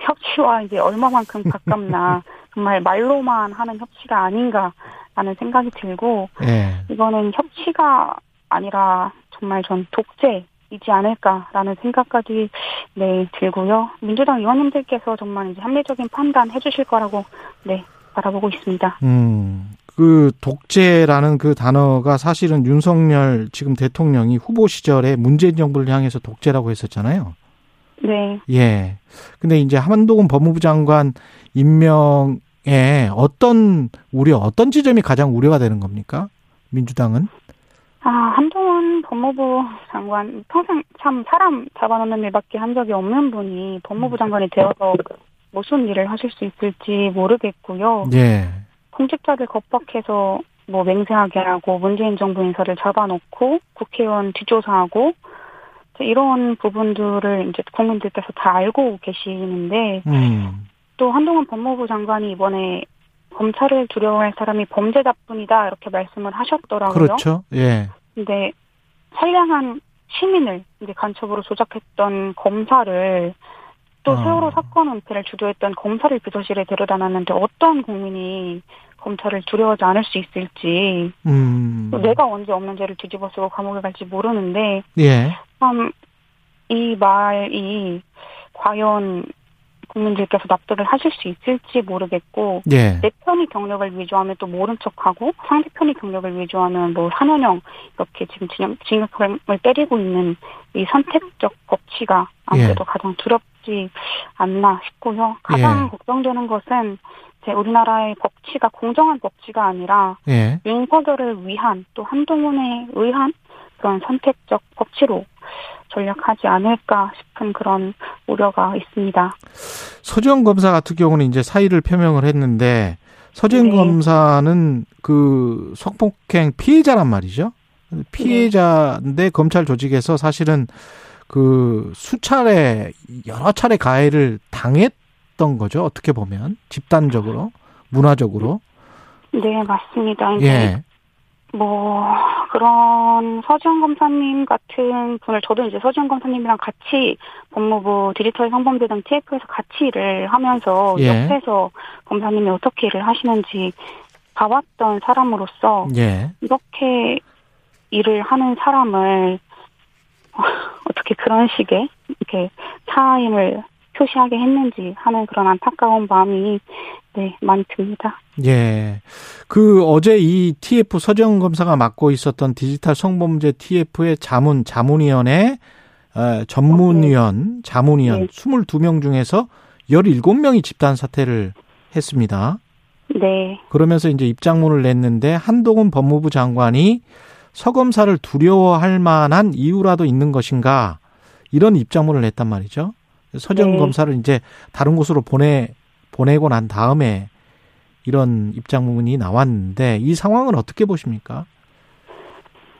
협치와 이제 얼마만큼 가깝나 정말 말로만 하는 협치가 아닌가라는 생각이 들고 예. 이거는 협치가 아니라 정말 전 독재이지 않을까라는 생각까지 네 들고요. 민주당 의원님들께서 정말 이제 합리적인 판단 해주실 거라고 네 바라보고 있습니다. 음. 그 독재라는 그 단어가 사실은 윤석열 지금 대통령이 후보 시절에 문재인 정부를 향해서 독재라고 했었잖아요. 네. 예. 근데 이제 한동훈 법무부 장관 임명에 어떤 우려, 어떤 지점이 가장 우려가 되는 겁니까? 민주당은? 아, 한동훈 법무부 장관, 평생 참 사람 잡아놓는 일밖에 한 적이 없는 분이 법무부 장관이 되어서 무슨 일을 하실 수 있을지 모르겠고요. 예. 공직자들 겁박해서 뭐 맹세하게 하고 문재인 정부 인사를 잡아놓고 국회의원 뒷조사하고 이런 부분들을 이제 국민들께서 다 알고 계시는데 음. 또 한동훈 법무부 장관이 이번에 검찰을 두려워할 사람이 범죄자뿐이다 이렇게 말씀을 하셨더라고요. 그렇죠. 예. 근데 선량한 시민을 이제 간첩으로 조작했던 검사를 또 어. 세월호 사건 은폐를 주도했던 검사를 비서실에 데려다 놨는데 어떤 국민이 검찰을 두려워하지 않을 수 있을지 음. 또 내가 언제 없는 죄를 뒤집어 쓰고 감옥에 갈지 모르는데 예. 참이 말이 과연 국민들께서 납득을 하실 수 있을지 모르겠고 예. 내 편이 경력을 위조하면 또 모른 척하고 상대편이 경력을 위조하면 뭐 4년형 이렇게 지금 징역, 징역형을 때리고 있는 이 선택적 법치가 아무래도 가장 두렵 지 않나 싶고요. 가장 예. 걱정되는 것은 이제 우리나라의 법치가 공정한 법치가 아니라 예. 윤석열을 위한 또 한동훈에 의한 그런 선택적 법치로 전략하지 않을까 싶은 그런 우려가 있습니다. 서지영 검사 같은 경우는 이제 사의를 표명을 했는데 서지영 네. 검사는 그 성폭행 피해자란 말이죠. 피해자인데 검찰 조직에서 사실은 그 수차례 여러 차례 가해를 당했던 거죠. 어떻게 보면 집단적으로 문화적으로 네, 맞습니다. 예. 뭐 그런 서지영 검사님 같은 분을 저도 이제 서지영 검사님이랑 같이 법무부 디지털 성범죄 등 TF에서 같이 일을 하면서 예. 옆에서 검사님이 어떻게 일을 하시는지 봐왔던 사람으로서 예. 이렇게 일을 하는 사람을 어, 어떻게 그런 식의 이렇게 차임을 표시하게 했는지 하는 그런 안타까운 마음이 네 많이 듭니다. 예. 그 어제 이 TF 서정 검사가 맡고 있었던 디지털 성범죄 TF의 자문 자문위원회 어, 전문위원 자문위원 네. 22명 중에서 17명이 집단 사퇴를 했습니다. 네, 그러면서 이제 입장문을 냈는데 한동훈 법무부 장관이 서 검사를 두려워할 만한 이유라도 있는 것인가 이런 입장문을 냈단 말이죠. 서정 네. 검사를 이제 다른 곳으로 보내 보내고 난 다음에 이런 입장문이 나왔는데 이 상황은 어떻게 보십니까?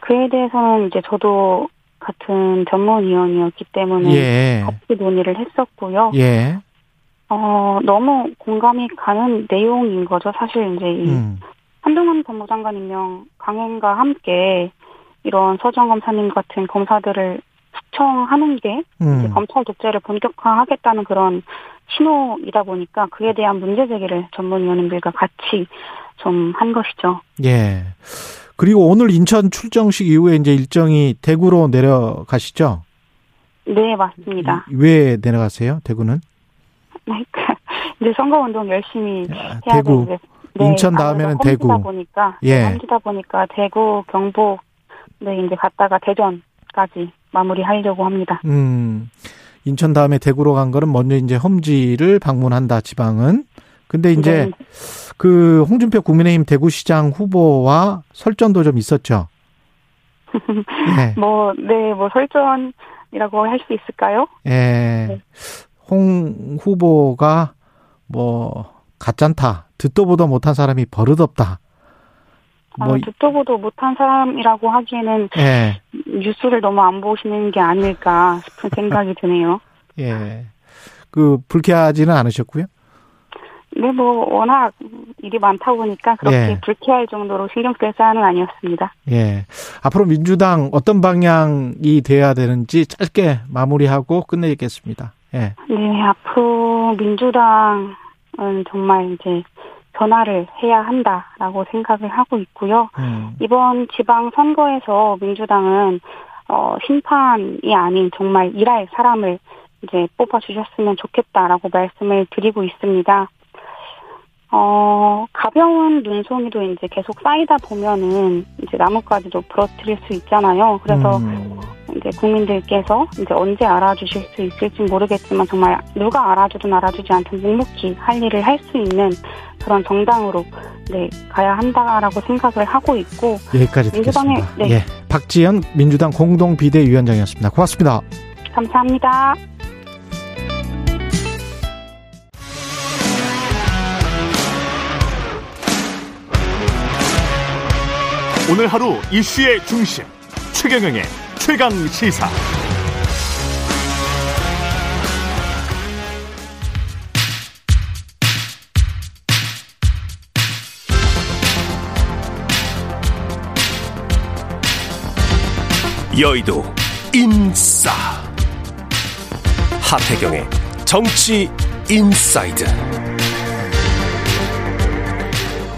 그에 대해서는 이제 저도 같은 전문위원이었기 때문에 예, 같이 논의를 했었고요. 예, 어, 너무 공감이 가는 내용인 거죠. 사실 이제 이 음, 한동훈 법무장관 임명 강행과 함께 이런 서정 검사님 같은 검사들을 숙청하는 게 음, 검찰 독재를 본격화하겠다는 그런 신호이다 보니까 그에 대한 문제 제기를 전문위원님들과 같이 좀 한 것이죠. 예. 그리고 오늘 인천 출정식 이후에 이제 일정이 대구로 내려가시죠? 네, 맞습니다. 왜 내려가세요? 대구는? 그러니까 이제 선거 운동 열심히 아, 해야. 되는데 인천 아무래도 다음에는 대구. 보니까 예. 네, 험지다 보니까 대구, 경북 네 이제 갔다가 대전까지 마무리하려고 합니다. 음, 인천 다음에 대구로 간 거는 먼저 이제 험지를 방문한다, 지방은. 근데 이제 네. 그 홍준표 국민의힘 대구시장 후보와 설전도 좀 있었죠. 네. 뭐, 네, 뭐 설전이라고 할 수 있을까요? 예. 홍 후보가 뭐 가짠다. 듣도 보도 못한 사람이 버릇없다. 뭐 아, 듣도 보도 못한 사람이라고 하기에는 예. 뉴스를 너무 안 보시는 게 아닐까 싶은 생각이 드네요. 예. 그 불쾌하지는 않으셨고요. 네, 뭐 워낙 일이 많다 보니까 그렇게 예. 불쾌할 정도로 신경 쓸 사안은 아니었습니다. 예. 앞으로 민주당 어떤 방향이 돼야 되는지 짧게 마무리하고 끝내겠습니다. 예. 네, 앞으로 민주당은 정말 이제 변화를 해야 한다라고 생각을 하고 있고요. 음. 이번 지방 선거에서 민주당은 어, 심판이 아닌 정말 일할 사람을 이제 뽑아 주셨으면 좋겠다라고 말씀을 드리고 있습니다. 어, 가벼운 눈송이도 이제 계속 쌓이다 보면은 이제 나뭇가지도 부러뜨릴 수 있잖아요. 그래서 음. 이제 국민들께서 이제 언제 알아주실 수 있을지 모르겠지만 정말 누가 알아주든 알아주지 않든 묵묵히 할 일을 할 수 있는 그런 정당으로 네 가야 한다라고 생각을 하고 있고 여기까지 민주당의- 듣겠습니다. 네. 예, 박지연 민주당 공동 비대위원장이었습니다. 고맙습니다. 감사합니다. 오늘 하루 이슈의 중심 최경영의 최강 시사. 여의도 인싸 하태경의 정치 인사이드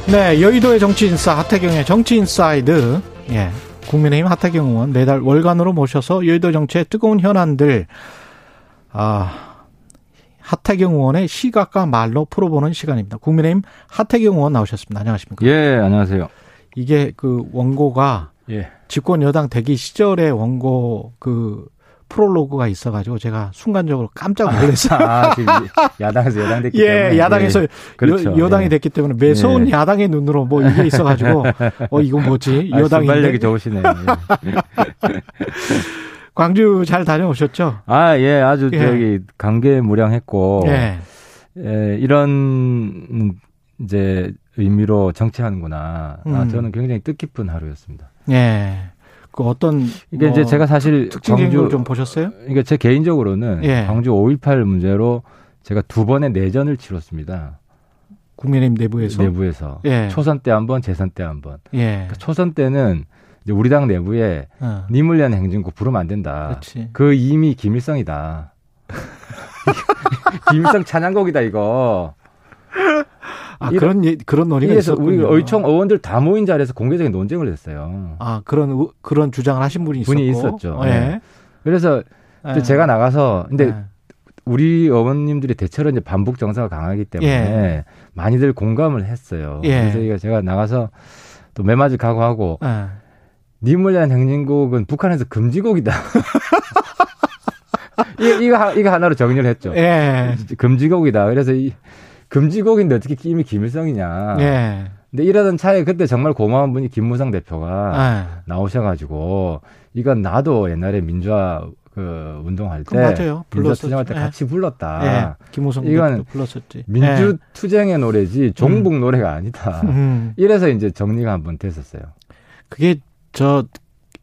네, 여의도의 정치 인싸 하태경의 정치 인사이드. 예. 국민의힘 하태경 의원 매달 월간으로 모셔서 여의도 정치의 뜨거운 현안들 아 하태경 의원의 시각과 말로 풀어보는 시간입니다. 국민의힘 하태경 의원 나오셨습니다. 안녕하십니까? 예, 안녕하세요. 이게 그 원고가 예. 집권 여당 대기 시절의 원고 그 프롤로그가 있어가지고 제가 순간적으로 깜짝 놀랐어요. 아, 야당에서 여당 됐기 예, 때문에. 야당에서 예, 그렇죠. 여, 당이 예. 됐기 때문에 매서운 예. 야당의 눈으로 뭐 이게 있어가지고 어 이거 뭐지 아, 여당인데 순발력이 좋으시네요. 예. 광주 잘 다녀오셨죠? 아, 예, 아주 예. 저기 감개무량했고 예, 예, 이런 음, 이제 의미로 정치하는구나. 아, 음. 저는 굉장히 뜻깊은 하루였습니다. 예. 그 어떤 이게 뭐 이제 제가 사실 광주 걸좀 보셨어요? 이게 제 개인적으로는 예. 광주 5.18 문제로 제가 두 번의 내전을 치렀습니다. 국민의힘 내부에서 내부에서 예. 초선 때 한 번, 재선 때 한 번. 예, 그러니까 초선 때는 이제 우리 당 내부에 어, 님을 위한 행진곡 부르면 안 된다. 그렇지. 그 이미 김일성이다. 김일성 찬양곡이다 이거. 아 그런 예, 그런 논의가 있었군요. 우리 의총 의원들 다 모인 자리에서 공개적인 논쟁을 했어요. 아 그런 의- 그런 주장을 하신 분이 있었고 분이 있었죠. 예. 네. 그래서 예. 제가 나가서 근데 예. 우리 의원님들이 대체로 이제 반북 정서가 강하기 때문에 예. 많이들 공감을 했어요. 예. 그래서 제가 나가서 또 매맞을 각오하고 예. 위한 행진곡은 북한에서 금지곡이다. 이거, 이거, 하- 이거 하나로 정리를 했죠. 예. 금지곡이다. 그래서 이 금지곡인데 어떻게 이미 김일성이냐. 예. 근데 이러던 차에 그때 정말 고마운 분이 김무성 대표가 예. 나오셔가지고 이건 나도 옛날에 민주화 그 운동할 때 맞아요. 민주화 불렀었죠. 투쟁할 때 예. 같이 불렀다. 예. 김호성 이건 불렀었지. 민주 투쟁의 노래지 종북 노래가 아니다. 예. 음. 이래서 이제 정리가 한번 됐었어요. 그게 저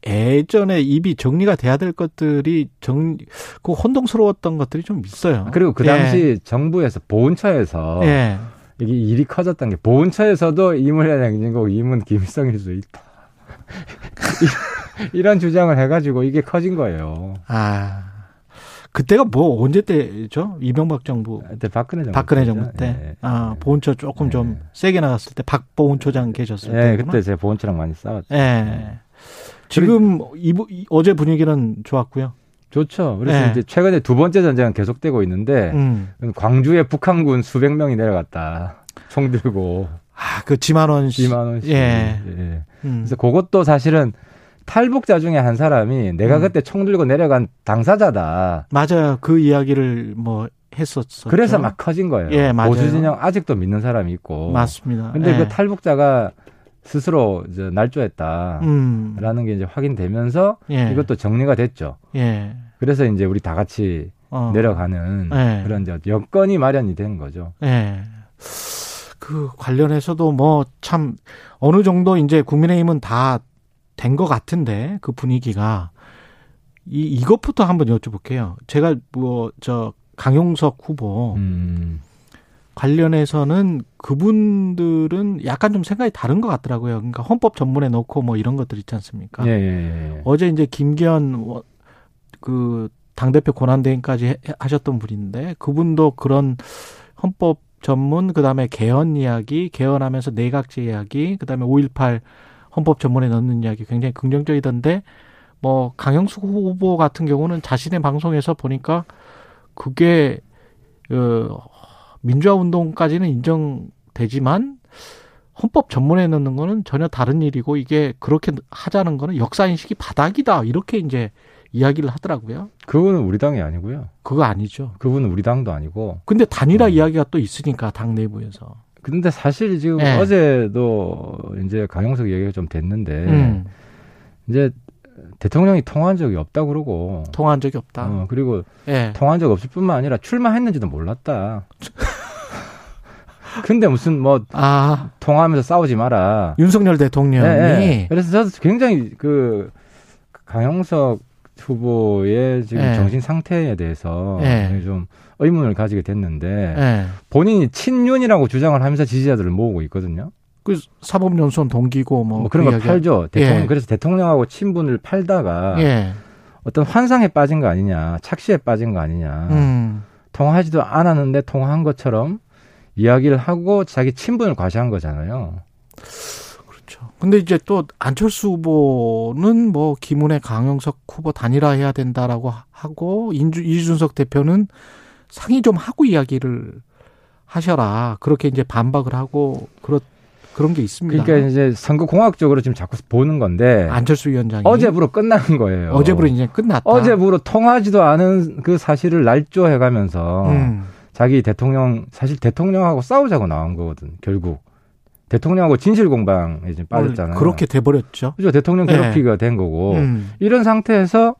예전에 입이 정리가 돼야 될 것들이 정, 그 혼동스러웠던 것들이 좀 있어요. 그리고 그 당시 정부에서 보훈처에서 예. 예. 이게 일이 커졌던 게 보훈처에서도 이문현 행진곡 이문 김일성일 수 있다. 이런 주장을 해가지고 이게 커진 거예요. 아. 그때가 뭐 언제 때죠? 이명박 정부 그때 박근혜 정부. 박근혜. 정부 때. 예. 아, 보훈처 조금 좀 네. 세게 나갔을 때 박보훈처장 계셨을 예, 때구나. 그때 제가 보훈처랑 많이 싸웠죠. 예. 지금 이, 이- 어제 분위기는 좋았고요. 좋죠. 그래서 예. 이제 최근에 두 번째 전쟁은 계속되고 있는데 음. 광주에 북한군 수백 명이 내려갔다. 총 들고 아, 그 지만원 씨. 2만 원씩. 예. 예. 음. 그래서 그것도 사실은 탈북자 중에 한 사람이 내가 음. 그때 총 들고 내려간 당사자다. 맞아요. 그 이야기를 뭐 했었어. 그래서 막 커진 거예요. 예, 맞아요. 보수 진영 아직도 믿는 사람이 있고. 맞습니다. 근데 예. 그 탈북자가 스스로 이제 날조했다라는 음. 게 이제 확인되면서 예. 이것도 정리가 됐죠. 예. 그래서 이제 우리 다 같이 어. 내려가는 예. 그런 이제 여건이 마련이 된 거죠. 예. 그 관련해서도 뭐 참 어느 정도 이제 국민의힘은 다 된 것 같은데 그 분위기가 이 이것부터 한번 여쭤볼게요. 제가 뭐 저 강용석 후보 음. 관련해서는 그분들은 약간 좀 생각이 다른 것 같더라고요. 그러니까 헌법 전문에 놓고 뭐 이런 것들 있지 않습니까? 예, 예, 예. 어제 이제 김기현 워- 그 당대표 권한대행까지 해- 하셨던 분인데 그분도 그런 헌법 전문 그다음에 개헌 이야기 개헌하면서 내각제 이야기 그다음에 5.18 헌법 전문에 넣는 이야기 굉장히 긍정적이던데 뭐 강영수 후보 같은 경우는 자신의 방송에서 보니까 그게 어 민주화 운동까지는 인정 되지만 헌법 전문에 넣는 거는 전혀 다른 일이고 이게 그렇게 하자는 거는 역사 인식이 바닥이다 이렇게 이제 이야기를 하더라고요. 그분은 우리 당이 아니고요. 그거 아니죠. 그분은 우리 당도 아니고. 근데 단일화 음. 이야기가 또 있으니까 당 내부에서. 근데 사실 지금 네. 어제도 이제 강용석 얘기가 좀 됐는데 음, 이제 대통령이 통화한 적이 없다 그러고 통화한 적이 없다. 어, 그리고 예. 통화한 적 없을 뿐만 아니라 출마했는지도 몰랐다. 근데 무슨 뭐 아 통화하면서 싸우지 마라. 윤석열 대통령이 예, 예. 그래서 저도 굉장히 그 강용석 후보의 지금 예. 정신 상태에 대해서 예. 좀 의문을 가지게 됐는데 예. 본인이 친윤이라고 주장을 하면서 지지자들을 모으고 있거든요. 그 사법연수원 동기고 뭐, 뭐, 그런 그 거 팔죠. 대통령 예. 그래서 대통령하고 친분을 팔다가 예. 어떤 환상에 빠진 거 아니냐, 착시에 빠진 거 아니냐. 음. 통화하지도 않았는데 통화한 것처럼 이야기를 하고 자기 친분을 과시한 거잖아요. 그렇죠. 근데 이제 또 안철수 후보는 뭐 김은혜 강영석 후보 단일화해야 된다라고 하고 인주, 이준석 대표는 상의 좀 하고 이야기를 하셔라. 그렇게 이제 반박을 하고 그렇 그런 게 있습니다. 그러니까 이제 선거 공학적으로 지금 자꾸 보는 건데 안철수 위원장이 어제부로 끝나는 거예요. 어제부로 이제 끝났다. 어제부로 통하지도 않은 그 사실을 날조해가면서 음. 자기 대통령 사실 대통령하고 싸우자고 나온 거거든 결국 대통령하고 진실 공방에 지금 빠졌잖아요. 그렇게 돼버렸죠. 그죠 대통령 네. 괴롭히기가 된 거고 음. 이런 상태에서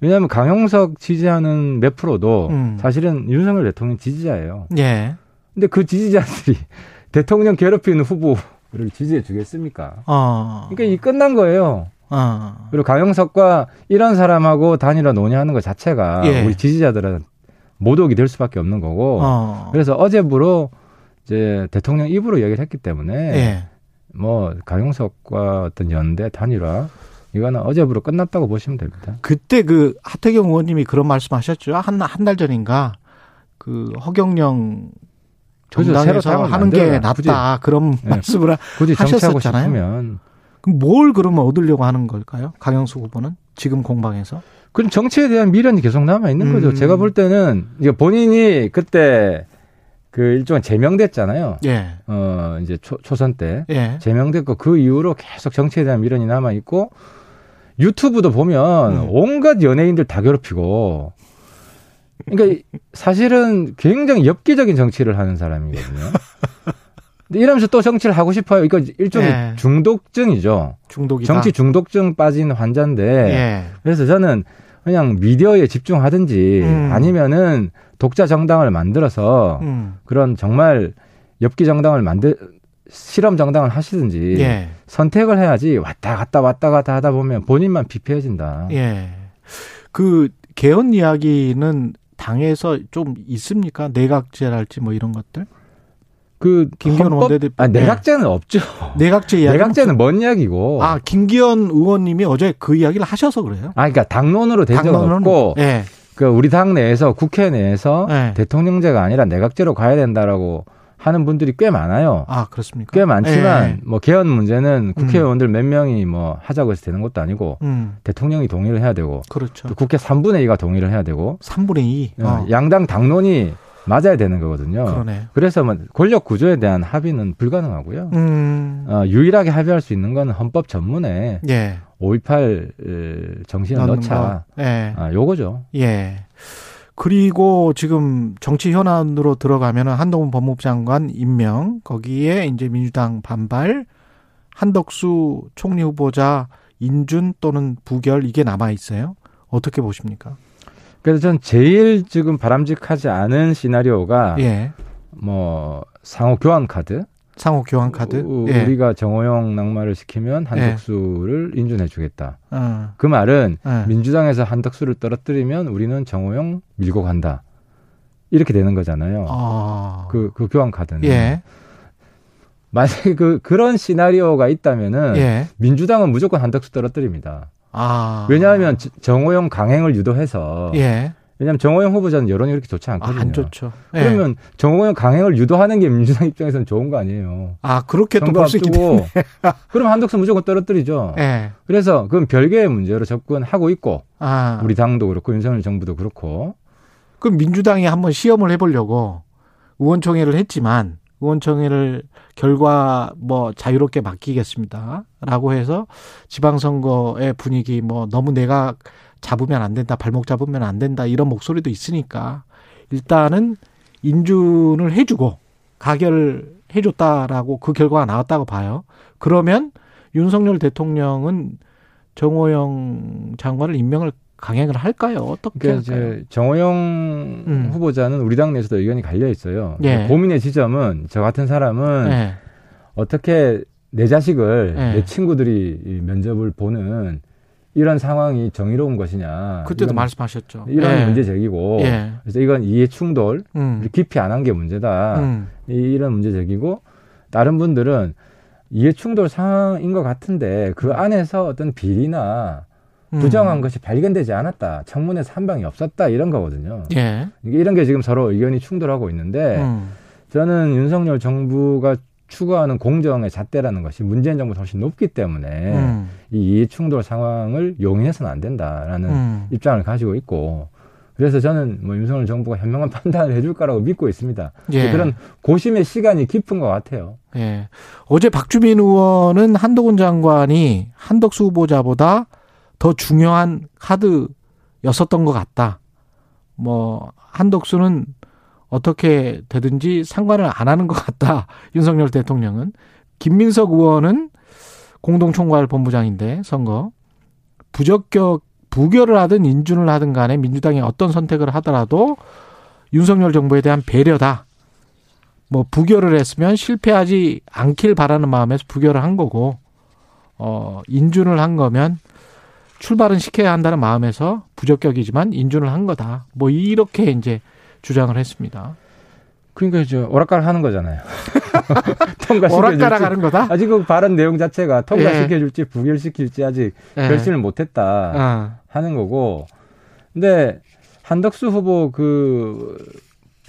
왜냐하면 강용석 지지하는 몇 프로도 음. 사실은 윤석열 대통령 지지자예요. 예. 근데 그 지지자들이 대통령 괴롭히는 후보 를 지지해 주겠습니까? 어. 그러니까 이 끝난 거예요. 어. 그리고 강용석과 이런 사람하고 단일화 논의하는 것 자체가 예. 우리 지지자들은 모독이 될 수밖에 없는 거고. 어. 그래서 어제부로 이제 대통령 입으로 얘기를 했기 때문에 예. 뭐 강용석과 어떤 연대 단일화 이거는 어제부로 끝났다고 보시면 됩니다. 그때 그 하태경 의원님이 그런 말씀하셨죠. 한 한 달 전인가 그 허경영 정당에서 당을 하는 게. 낫다 그런 네. 말씀을 하- 굳이 하셨었잖아요. 싶으면 그럼 뭘 그러면 얻으려고 하는 걸까요? 강영수 후보는 지금 공방에서 그럼 정치에 대한 미련이 계속 남아 있는 거죠. 음. 제가 볼 때는 이게 본인이 그때 그 일종의 제명됐잖아요. 예. 어 이제 초, 초선 때 예. 제명됐고 그 이후로 계속 정치에 대한 미련이 남아 있고 유튜브도 보면 음. 온갖 연예인들 다 괴롭히고 그러니까 사실은 굉장히 엽기적인 정치를 하는 사람이거든요. 근데 이러면서 또 정치를 하고 싶어요. 이거 일종의 예. 중독증이죠. 중독이다. 정치 중독증 빠진 환자인데 예. 그래서 저는 그냥 미디어에 집중하든지 음. 아니면은 독자 정당을 만들어서 음. 그런 정말 엽기 정당을 만들 실험 정당을 하시든지 예. 선택을 해야지 왔다 갔다 왔다 갔다 하다 보면 본인만 피폐해진다. 예. 그 개헌 이야기는 당에서 좀 있습니까? 내각제랄지 뭐 이런 것들? 그 김기현 헌법- 원내대표. 아, 네. 내각제는 없죠. 내각제 이야기. 내각제는 먼 이야기고. 아, 김기현 의원님이 어제 그 이야기를 하셔서 그래요. 아, 그러니까 당론으로 된 적은 없고 예. 그 우리 당 내에서 국회 내에서 네. 대통령제가 아니라 내각제로 가야 된다라고 하는 분들이 꽤 많아요. 아, 그렇습니까? 꽤 많지만 예. 뭐 개헌 문제는 국회의원들 몇 명이 뭐 하자고 해서 되는 것도 아니고 음. 대통령이 동의를 해야 되고 그렇죠. 또 국회 3분의 2가 동의를 해야 되고 3분의 2. 어, 어. 양당 당론이 맞아야 되는 거거든요. 그러네. 그래서 뭐 권력 구조에 대한 합의는 불가능하고요. 음. 어, 유일하게 합의할 수 있는 건 헌법 전문에 예. 5.18 정신을 넣자. 거. 예. 아, 요거죠. 예. 그리고 지금 정치 현안으로 들어가면은 한동훈 법무부 장관 임명 거기에 이제 민주당 반발 한덕수 총리 후보자 인준 또는 부결 이게 남아 있어요. 어떻게 보십니까? 그래서 전 제일 지금 바람직하지 않은 시나리오가 예. 뭐 상호 교환 카드. 상호 교환 카드. 우, 예. 리가 정호영 낙마를 시키면 한덕수를 인준해 주겠다. 어. 그 말은 예. 민주당에서 한덕수를 떨어뜨리면 우리는 정호영 밀고 간다. 이렇게 되는 거잖아요. 아. 그, 그 교환 카드는. 예. 만약에 그, 그런 시나리오가 있다면은 예. 민주당은 무조건 한덕수 떨어뜨립니다. 아. 왜냐하면 저- 정호영 강행을 유도해서 예. 왜냐하면 정호영 후보자는 여론이 그렇게 좋지 아, 않거든요. 안 좋죠. 예. 그러면 정호영 강행을 유도하는 게 민주당 입장에서는 좋은 거 아니에요. 아, 그렇게 또 볼수 때문에. 그럼 한덕수 무조건 떨어뜨리죠. 예. 그래서 그건 별개의 문제로 접근하고 있고 아. 우리 당도 그렇고 윤석열 정부도 그렇고 그럼 민주당이 한번 시험을 해보려고 의원총회를 했지만 의원총회를 결과 뭐 자유롭게 맡기겠습니다라고 해서 지방선거의 분위기 뭐 너무 내가 잡으면 안 된다 발목 잡으면 안 된다 이런 목소리도 있으니까 일단은 인준을 해주고 가결을 해줬다라고 그 결과가 나왔다고 봐요. 그러면 윤석열 대통령은 정호영 장관을 임명을 강행을 할까요? 어떻게 그러니까 할까요? 이제 정호영 음. 후보자는 우리 당 내에서도 의견이 갈려 있어요. 예. 고민의 지점은 저 같은 사람은 네. 어떻게 내 자식을 예. 내 친구들이 이 면접을 보는 이런 상황이 정의로운 것이냐. 그때도 이런, 말씀하셨죠. 이런 예. 문제 제기고 예. 그래서 이건 이해 충돌 음. 깊이 안 한 게 문제다. 음. 이- 이런 문제 제기고 다른 분들은 이해 충돌 상황인 것 같은데 그 안에서 어떤 비리나 음. 부정한 것이 발견되지 않았다. 청문회에서 한 방이 없었다. 이런 거거든요. 예. 이게 이런 게 지금 서로 의견이 충돌하고 있는데 음. 저는 윤석열 정부가 추구하는 공정의 잣대라는 것이 문재인 정부보다 훨씬 높기 때문에 음. 이 이해 충돌 상황을 용인해서는 안 된다라는 음. 입장을 가지고 있고 그래서 저는 뭐 윤석열 정부가 현명한 판단을 해줄 거라고 믿고 있습니다. 예. 그런 고심의 시간이 깊은 것 같아요. 예. 어제 박주민 의원은 한동훈 장관이 한덕수 후보자보다 더 중요한 카드였었던 것 같다. 뭐, 한덕수는 어떻게 되든지 상관을 안 하는 것 같다. 윤석열 대통령은. 김민석 의원은 공동총괄 본부장인데, 선거. 부적격, 부결을 하든 인준을 하든 간에 민주당이 어떤 선택을 하더라도 윤석열 정부에 대한 배려다. 뭐 부결을 했으면 실패하지 않길 바라는 마음에서 부결을 한 거고 어 인준을 한 거면 출발은 시켜야 한다는 마음에서 부적격이지만 인준을 한 거다. 뭐 이렇게 이제 주장을 했습니다. 그러니까 이제 오락가락 하는 거잖아요. 통과시켜줄지. 오락가락 하는 거다. 아직 그 발언 내용 자체가 통과시켜줄지 부결시킬지 아직 예. 결심을 못했다 아, 하는 거고. 근데 한덕수 후보 그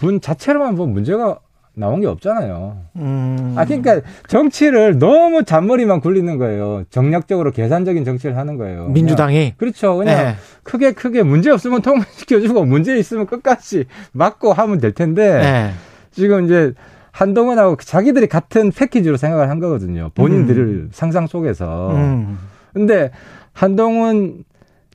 분 자체로만 보면 문제가 나온 게 없잖아요. 음. 아 그러니까 정치를 너무 잔머리만 굴리는 거예요. 정략적으로 계산적인 정치를 하는 거예요. 민주당이 그냥, 그렇죠. 그냥 예. 크게 크게 문제 없으면 통과시켜주고 문제 있으면 끝까지 막고 하면 될 텐데 예. 지금 이제 한동훈하고 자기들이 같은 패키지로 생각을 한 거거든요. 본인들을 상상 속에서. 음. 근데 한동훈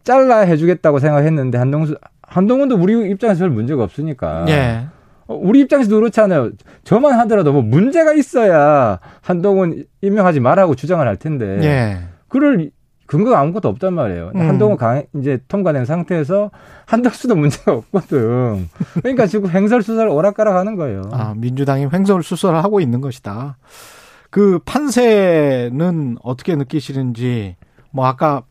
잘라 해주겠다고 생각했는데 한동훈 한동훈도 우리 입장에서 별 문제가 없으니까. 예. 어, 우리 입장에서도 그렇잖아요. 저만 하더라도 뭐 문제가 있어야 한동훈 임명하지 말라고 주장을 할 텐데. 예. 그럴 근거가 아무것도 없단 말이에요. 음. 한동훈 강, 이제 통과된 상태에서 한덕수도 문제가 없거든. 그러니까 지금 횡설수설 오락가락 하는 거예요. 아, 민주당이 횡설수설을 하고 있는 것이다. 그 판세는 어떻게 느끼시는지 뭐 아까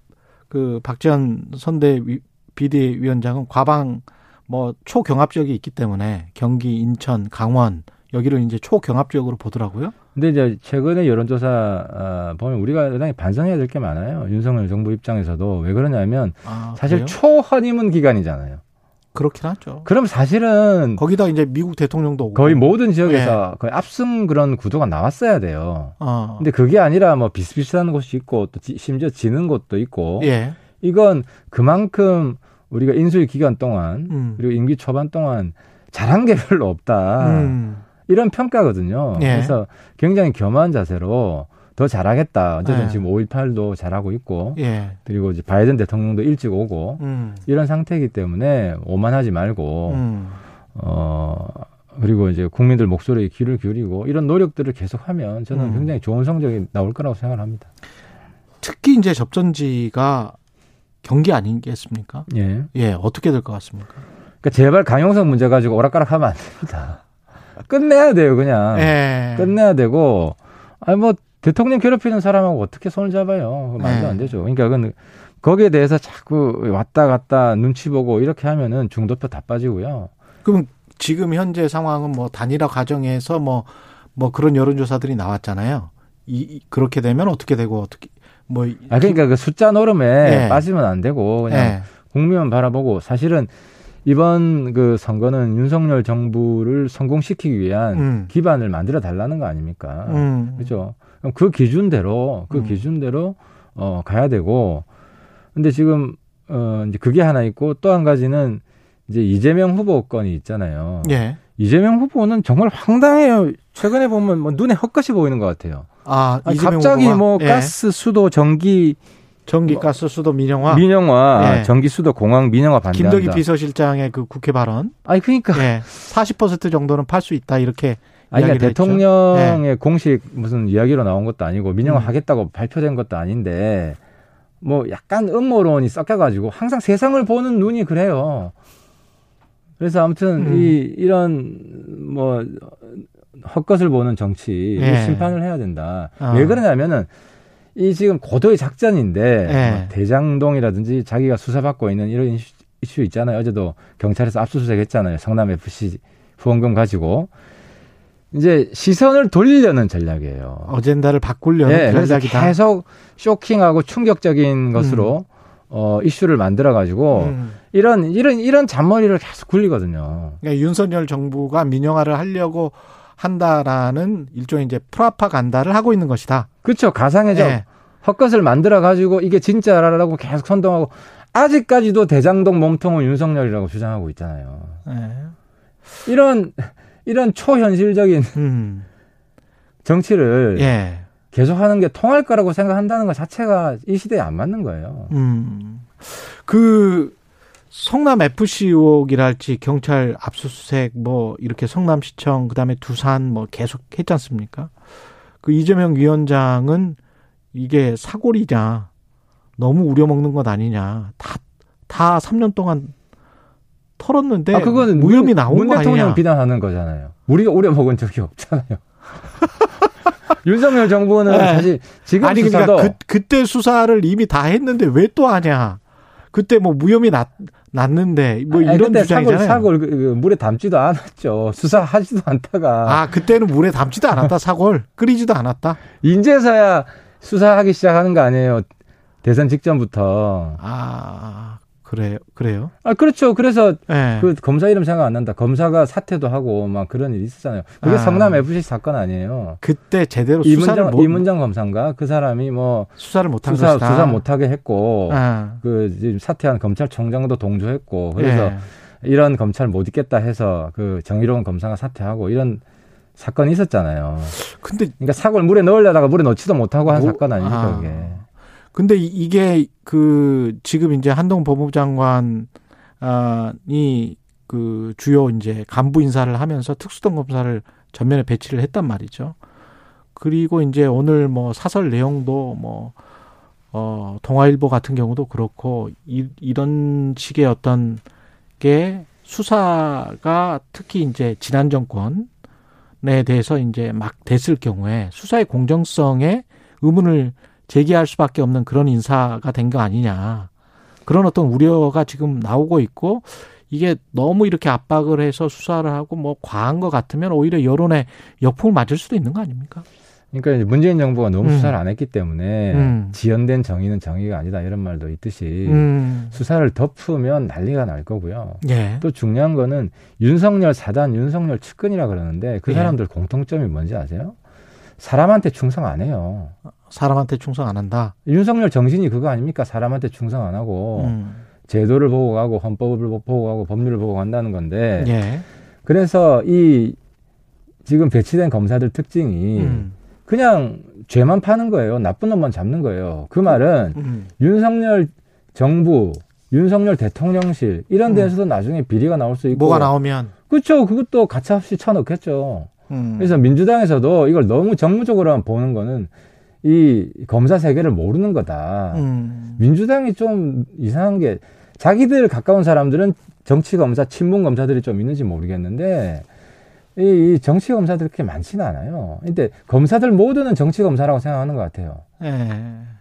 그 박지원 선대 위- 비대위원장은 과방 뭐 초경합 지역이 있기 때문에 경기, 인천, 강원 여기를 이제 초경합 지역으로 보더라고요. 근데 이제 최근에 여론조사 아, 보면 우리가 대단히 반성해야 될 게 많아요. 윤석열 정부 입장에서도 왜 그러냐면 아, 사실? 초허니문 기간이잖아요. 그렇긴 하죠. 그럼 사실은 거기다 이제 미국 대통령도. 거의 모든 지역에서 거의 압승 그런 구도가 나왔어야 돼요. 어. 근데 그게 아니라 뭐 비슷비슷한 곳이 있고 또 지- 심지어 지는 곳도 있고 예. 이건 그만큼 우리가 인수위 기간 동안 음. 그리고 임기 초반 동안 잘한 게 별로 없다. 음. 이런 평가거든요. 예. 그래서 굉장히 겸허한 자세로 더 잘하겠다. 어쨌든 예. 지금 5.18도 잘하고 있고 예. 그리고 이제 바이든 대통령도 일찍 오고 음. 이런 상태이기 때문에 오만하지 말고 음. 어 그리고 이제 국민들 목소리에 귀를 기울이고 이런 노력들을 계속하면 저는 음. 굉장히 좋은 성적이 나올 거라고 생각합니다. 특히 이제 접전지가 경기 아니겠습니까? 예. 예, 어떻게 될 것 같습니까? 그러니까 제발 강용석 문제 가지고 오락가락 하면 안 됩니다. 끝내야 돼요, 그냥. 예. 끝내야 되고 아니 뭐 대통령 괴롭히는 사람하고 어떻게 손을 잡아요? 말도 네. 안 되죠. 그러니까 그건 거기에 대해서 자꾸 왔다 갔다 눈치 보고 이렇게 하면은 중도표 다 빠지고요. 그럼 지금 현재 상황은 뭐 단일화 과정에서 뭐, 뭐 그런 여론조사들이 나왔잖아요. 이, 이- 그렇게 되면 어떻게 되고 어떻게, 뭐. 이- 아 그러니까 그 숫자 노름에 네. 빠지면 안 되고 그냥 예. 국민만 바라보고 사실은 이번 그 선거는 윤석열 정부를 성공시키기 위한 음. 기반을 만들어 달라는 거 아닙니까? 음. 그렇죠. 그럼 그 기준대로 그 음. 기준대로 어 가야 되고 근데 지금 어 이제 그게 하나 있고 또 한 가지는 이제 이재명 후보 건이 있잖아요. 예. 이재명 후보는 정말 황당해요. 최근에 보면 뭐 눈에 헛것이 보이는 것 같아요. 아, 아니, 갑자기 후보가? 뭐 예. 가스, 수도, 전기, 전기 가스 수도 민영화 민영화, 예. 전기, 수도, 공항 민영화 반대한다. 김덕기 비서실장의 그 국회 발언 아니 그러니까 예. 40% 정도는 팔 수 있다 이렇게 아니, 그러니까. 대통령의 공식 무슨 이야기로 나온 것도 아니고 민영화 음. 하겠다고 발표된 것도 아닌데 뭐 약간 음모론이 섞여가지고 항상 세상을 보는 눈이 그래요. 그래서 아무튼 음. 이 이런 뭐 헛것을 보는 정치 예. 심판을 해야 된다. 어. 왜 그러냐면은 이 지금 고도의 작전인데 예. 뭐 대장동이라든지 자기가 수사받고 있는 이런 이슈, 이슈 있잖아요. 어제도 경찰에서 압수수색 했잖아요. 성남 FC 후원금 가지고 이제 시선을 돌리려는 전략이에요. 어젠다를 바꾸려는 예, 그래서 전략이다. 계속 쇼킹하고 충격적인 것으로 어, 이슈를 만들어 가지고 음. 이런 이런 이런 잔머리를 계속 굴리거든요. 그러니까 윤석열 정부가 민영화를 하려고 한다라는 일종의 이제 프라파간다를 하고 있는 것이다. 그렇죠. 가상의적 예. 헛것을 만들어 가지고 이게 진짜라고 계속 선동하고 아직까지도 대장동 몸통은 윤석열이라고 주장하고 있잖아요. 예. 이런 이런 초현실적인 음. 정치를 예. 계속하는 게 통할 거라고 생각한다는 것 자체가 이 시대에 안 맞는 거예요. 음. 그 성남 FC 의혹이랄지 경찰 압수수색 뭐 이렇게 성남시청 그다음에 두산 뭐 계속 했지 않습니까? 그 이재명 위원장은 이게 사골이냐 너무 우려먹는 것 아니냐 다 다 3년 동안 털었는데 아 그거는 무혐의 문- 나온 문거 대통령? 비난하는 거잖아요. 우리가 우려 먹은 적이 없잖아요. 윤석열 정부는 네. 사실 지금 아니 수사도 그러니까 그, 그때 수사를 이미 다 했는데 왜 또 하냐? 그때 뭐 무혐의 났, 났는데 뭐 아니, 이런 주장이잖아요. 사골 사골 그- 그 물에 담지도 않았죠. 수사하지도 않다가 아 그때는 물에 담지도 않았다 사골 끓이지도 않았다. 인제서야 수사하기 시작하는 거 아니에요. 대선 직전부터. 아 그래요 그래요. 아 그렇죠. 그래서 예. 그 검사 이름 생각 안 난다. 검사가 사퇴도 하고 막 그런 일이 있었잖아요. 그게 아. 성남 FC 사건 아니에요. 그때 제대로 수사를 이문정 못 이문정 검사인가 그 사람이 뭐 수사를 못한 수사 것이다. 수사 못하게 했고 아, 그 지금 사퇴한 검찰총장도 동조했고 그래서 예. 이런 검찰 못 있겠다 해서 그 정의로운 검사가 사퇴하고 이런 사건이 있었잖아요. 근데 그러니까 사골 물에 넣으려다가 물에 넣지도 못하고 한 뭐- 사건 아닙니까 아. 그게. 근데 이- 이게 그 지금 이제 한동 법무부 장관이 그 주요 이제 간부 인사를 하면서 특수동 검사를 전면에 배치를 했단 말이죠. 그리고 이제 오늘 뭐 사설 내용도 뭐 어, 동아일보 같은 경우도 그렇고 이, 이런 식의 어떤 게 수사가 특히 이제 지난 정권에 대해서 이제 막 됐을 경우에 수사의 공정성에 의문을 제기할 수밖에 없는 그런 인사가 된 거 아니냐. 그런 어떤 우려가 지금 나오고 있고 이게 너무 이렇게 압박을 해서 수사를 하고 뭐 과한 것 같으면 오히려 여론에 역풍을 맞을 수도 있는 거 아닙니까? 그러니까 문재인 정부가 너무 음. 수사를 안 했기 때문에 음. 지연된 정의는 정의가 아니다 이런 말도 있듯이 음. 수사를 덮으면 난리가 날 거고요. 예. 또 중요한 거는 윤석열 사단, 윤석열 측근이라 그러는데 그 예. 사람들 공통점이 뭔지 아세요? 사람한테 충성 안 해요. 사람한테 충성 안 한다. 윤석열 정신이 그거 아닙니까? 사람한테 충성 안 하고 음. 제도를 보고 가고 헌법을 보고 가고 법률을 보고 간다는 건데 예. 그래서 이 지금 배치된 검사들 특징이 음. 그냥 죄만 파는 거예요. 나쁜 놈만 잡는 거예요. 그 말은 음. 윤석열 정부, 윤석열 대통령실 이런 음. 데서도 나중에 비리가 나올 수 있고 뭐가 나오면 그렇죠. 그것도 가차없이 쳐넣겠죠. 음. 그래서 민주당에서도 이걸 너무 정무적으로만 보는 거는 이 검사 세계를 모르는 거다. 음. 민주당이 좀 이상한 게 자기들 가까운 사람들은 정치 검사, 친문 검사들이 좀 있는지 모르겠는데 이, 이 정치 검사들이 그렇게 많지는 않아요. 근데 검사들 모두는 정치 검사라고 생각하는 것 같아요. 예.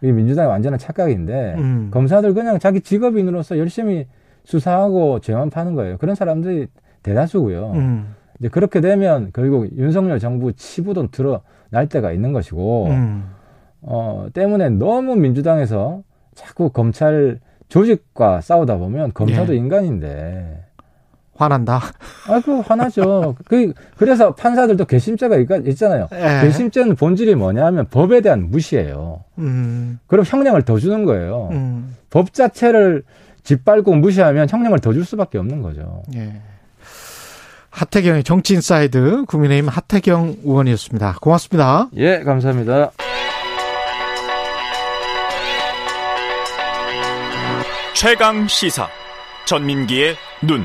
이 민주당의 완전한 착각인데 음. 검사들 그냥 자기 직업인으로서 열심히 수사하고 죄만 파는 거예요. 그런 사람들이 대다수고요. 음. 이제 그렇게 되면 결국 윤석열 정부 치부도 드러날 때가 있는 것이고 음. 어 때문에 너무 민주당에서 자꾸 검찰 조직과 싸우다 보면 검사도 예. 인간인데 화난다. 아 그 화나죠. 그 그래서 판사들도 괘씸죄가 있- 있잖아요. 예. 괘씸죄는 본질이 뭐냐면 법에 대한 무시예요. 음. 그럼 형량을 더 주는 거예요. 음. 법 자체를 짓밟고 무시하면 형량을 더 줄 수밖에 없는 거죠. 예. 하태경의 정치 인사이드 국민의힘 하태경 의원이었습니다. 고맙습니다. 예, 감사합니다. 최강 시사 전민기의 눈.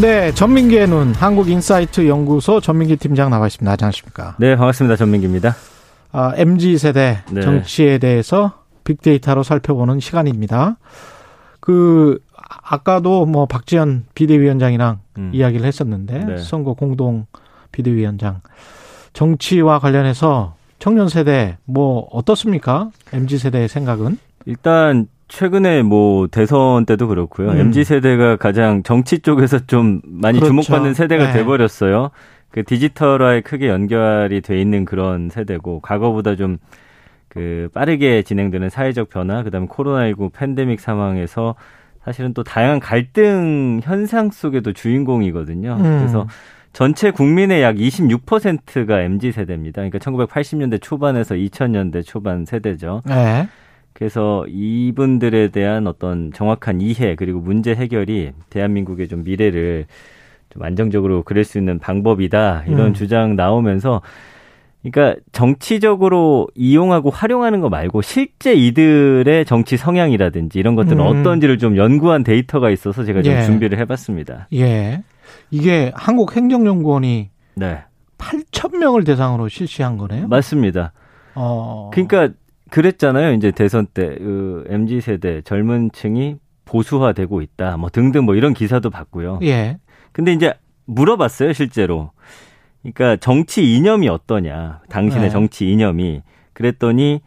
네, 전민기의 눈 한국인사이트 연구소 전민기 팀장 나와 있습니다. 안녕하십니까? 네, 반갑습니다. 전민기입니다. 아, MZ 세대 네. 정치에 대해서 빅데이터로 살펴보는 시간입니다. 그 아까도 뭐 박지원 비대위원장이랑 음. 이야기를 했었는데 네. 선거 공동 비대위원장 정치와 관련해서 청년 세대 뭐 어떻습니까? MZ 세대의 생각은? 일단 최근에 뭐 대선 때도 그렇고요. 음. MZ 세대가 가장 정치 쪽에서 좀 많이 그렇죠. 주목받는 세대가 네. 돼 버렸어요. 그 디지털화에 크게 연결이 돼 있는 그런 세대고 과거보다 좀 그 빠르게 진행되는 사회적 변화, 그다음에 코로나19 팬데믹 상황에서 사실은 또 다양한 갈등 현상 속에도 주인공이거든요. 음. 그래서 전체 국민의 약 26%가 MZ 세대입니다. 그러니까 1980년대 초반에서 2000년대 초반 세대죠. 네. 그래서 이분들에 대한 어떤 정확한 이해 그리고 문제 해결이 대한민국의 좀 미래를 좀 안정적으로 그릴 수 있는 방법이다 이런 음. 주장 나오면서 그러니까 정치적으로 이용하고 활용하는 거 말고 실제 이들의 정치 성향이라든지 이런 것들은 음. 어떤지를 좀 연구한 데이터가 있어서 제가 좀 예. 준비를 해봤습니다. 예. 이게 한국 행정연구원이 네, 8천 명을 대상으로 실시한 거네요. 맞습니다. 어. 그러니까 그랬잖아요. 이제 대선 때 그 MZ 세대 젊은 층이 보수화되고 있다. 뭐 등등 뭐 이런 기사도 봤고요. 예. 근데 이제 물어봤어요, 실제로. 그러니까 정치 이념이 어떠냐. 당신의 네. 정치 이념이. 그랬더니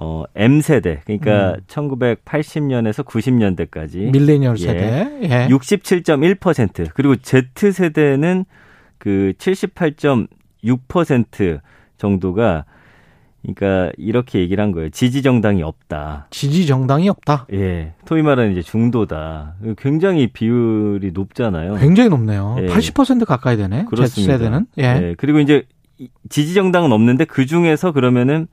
어 M 세대. 그러니까 음. 1980년에서 90년대까지 밀레니얼 예. 세대. 예. 67.1% 그리고 Z 세대는 그 78.6% 정도가 그러니까 이렇게 얘기를 한 거예요. 지지 정당이 없다. 지지 정당이 없다. 예. 소위 말하는 이제 중도다. 굉장히 비율이 높잖아요. 굉장히 높네요. 예. 80% 가까이 되네. 그렇습니다. Z세대는. 예. 예. 그리고 이제 이- 지지 정당은 없는데 그 중에서 그러면은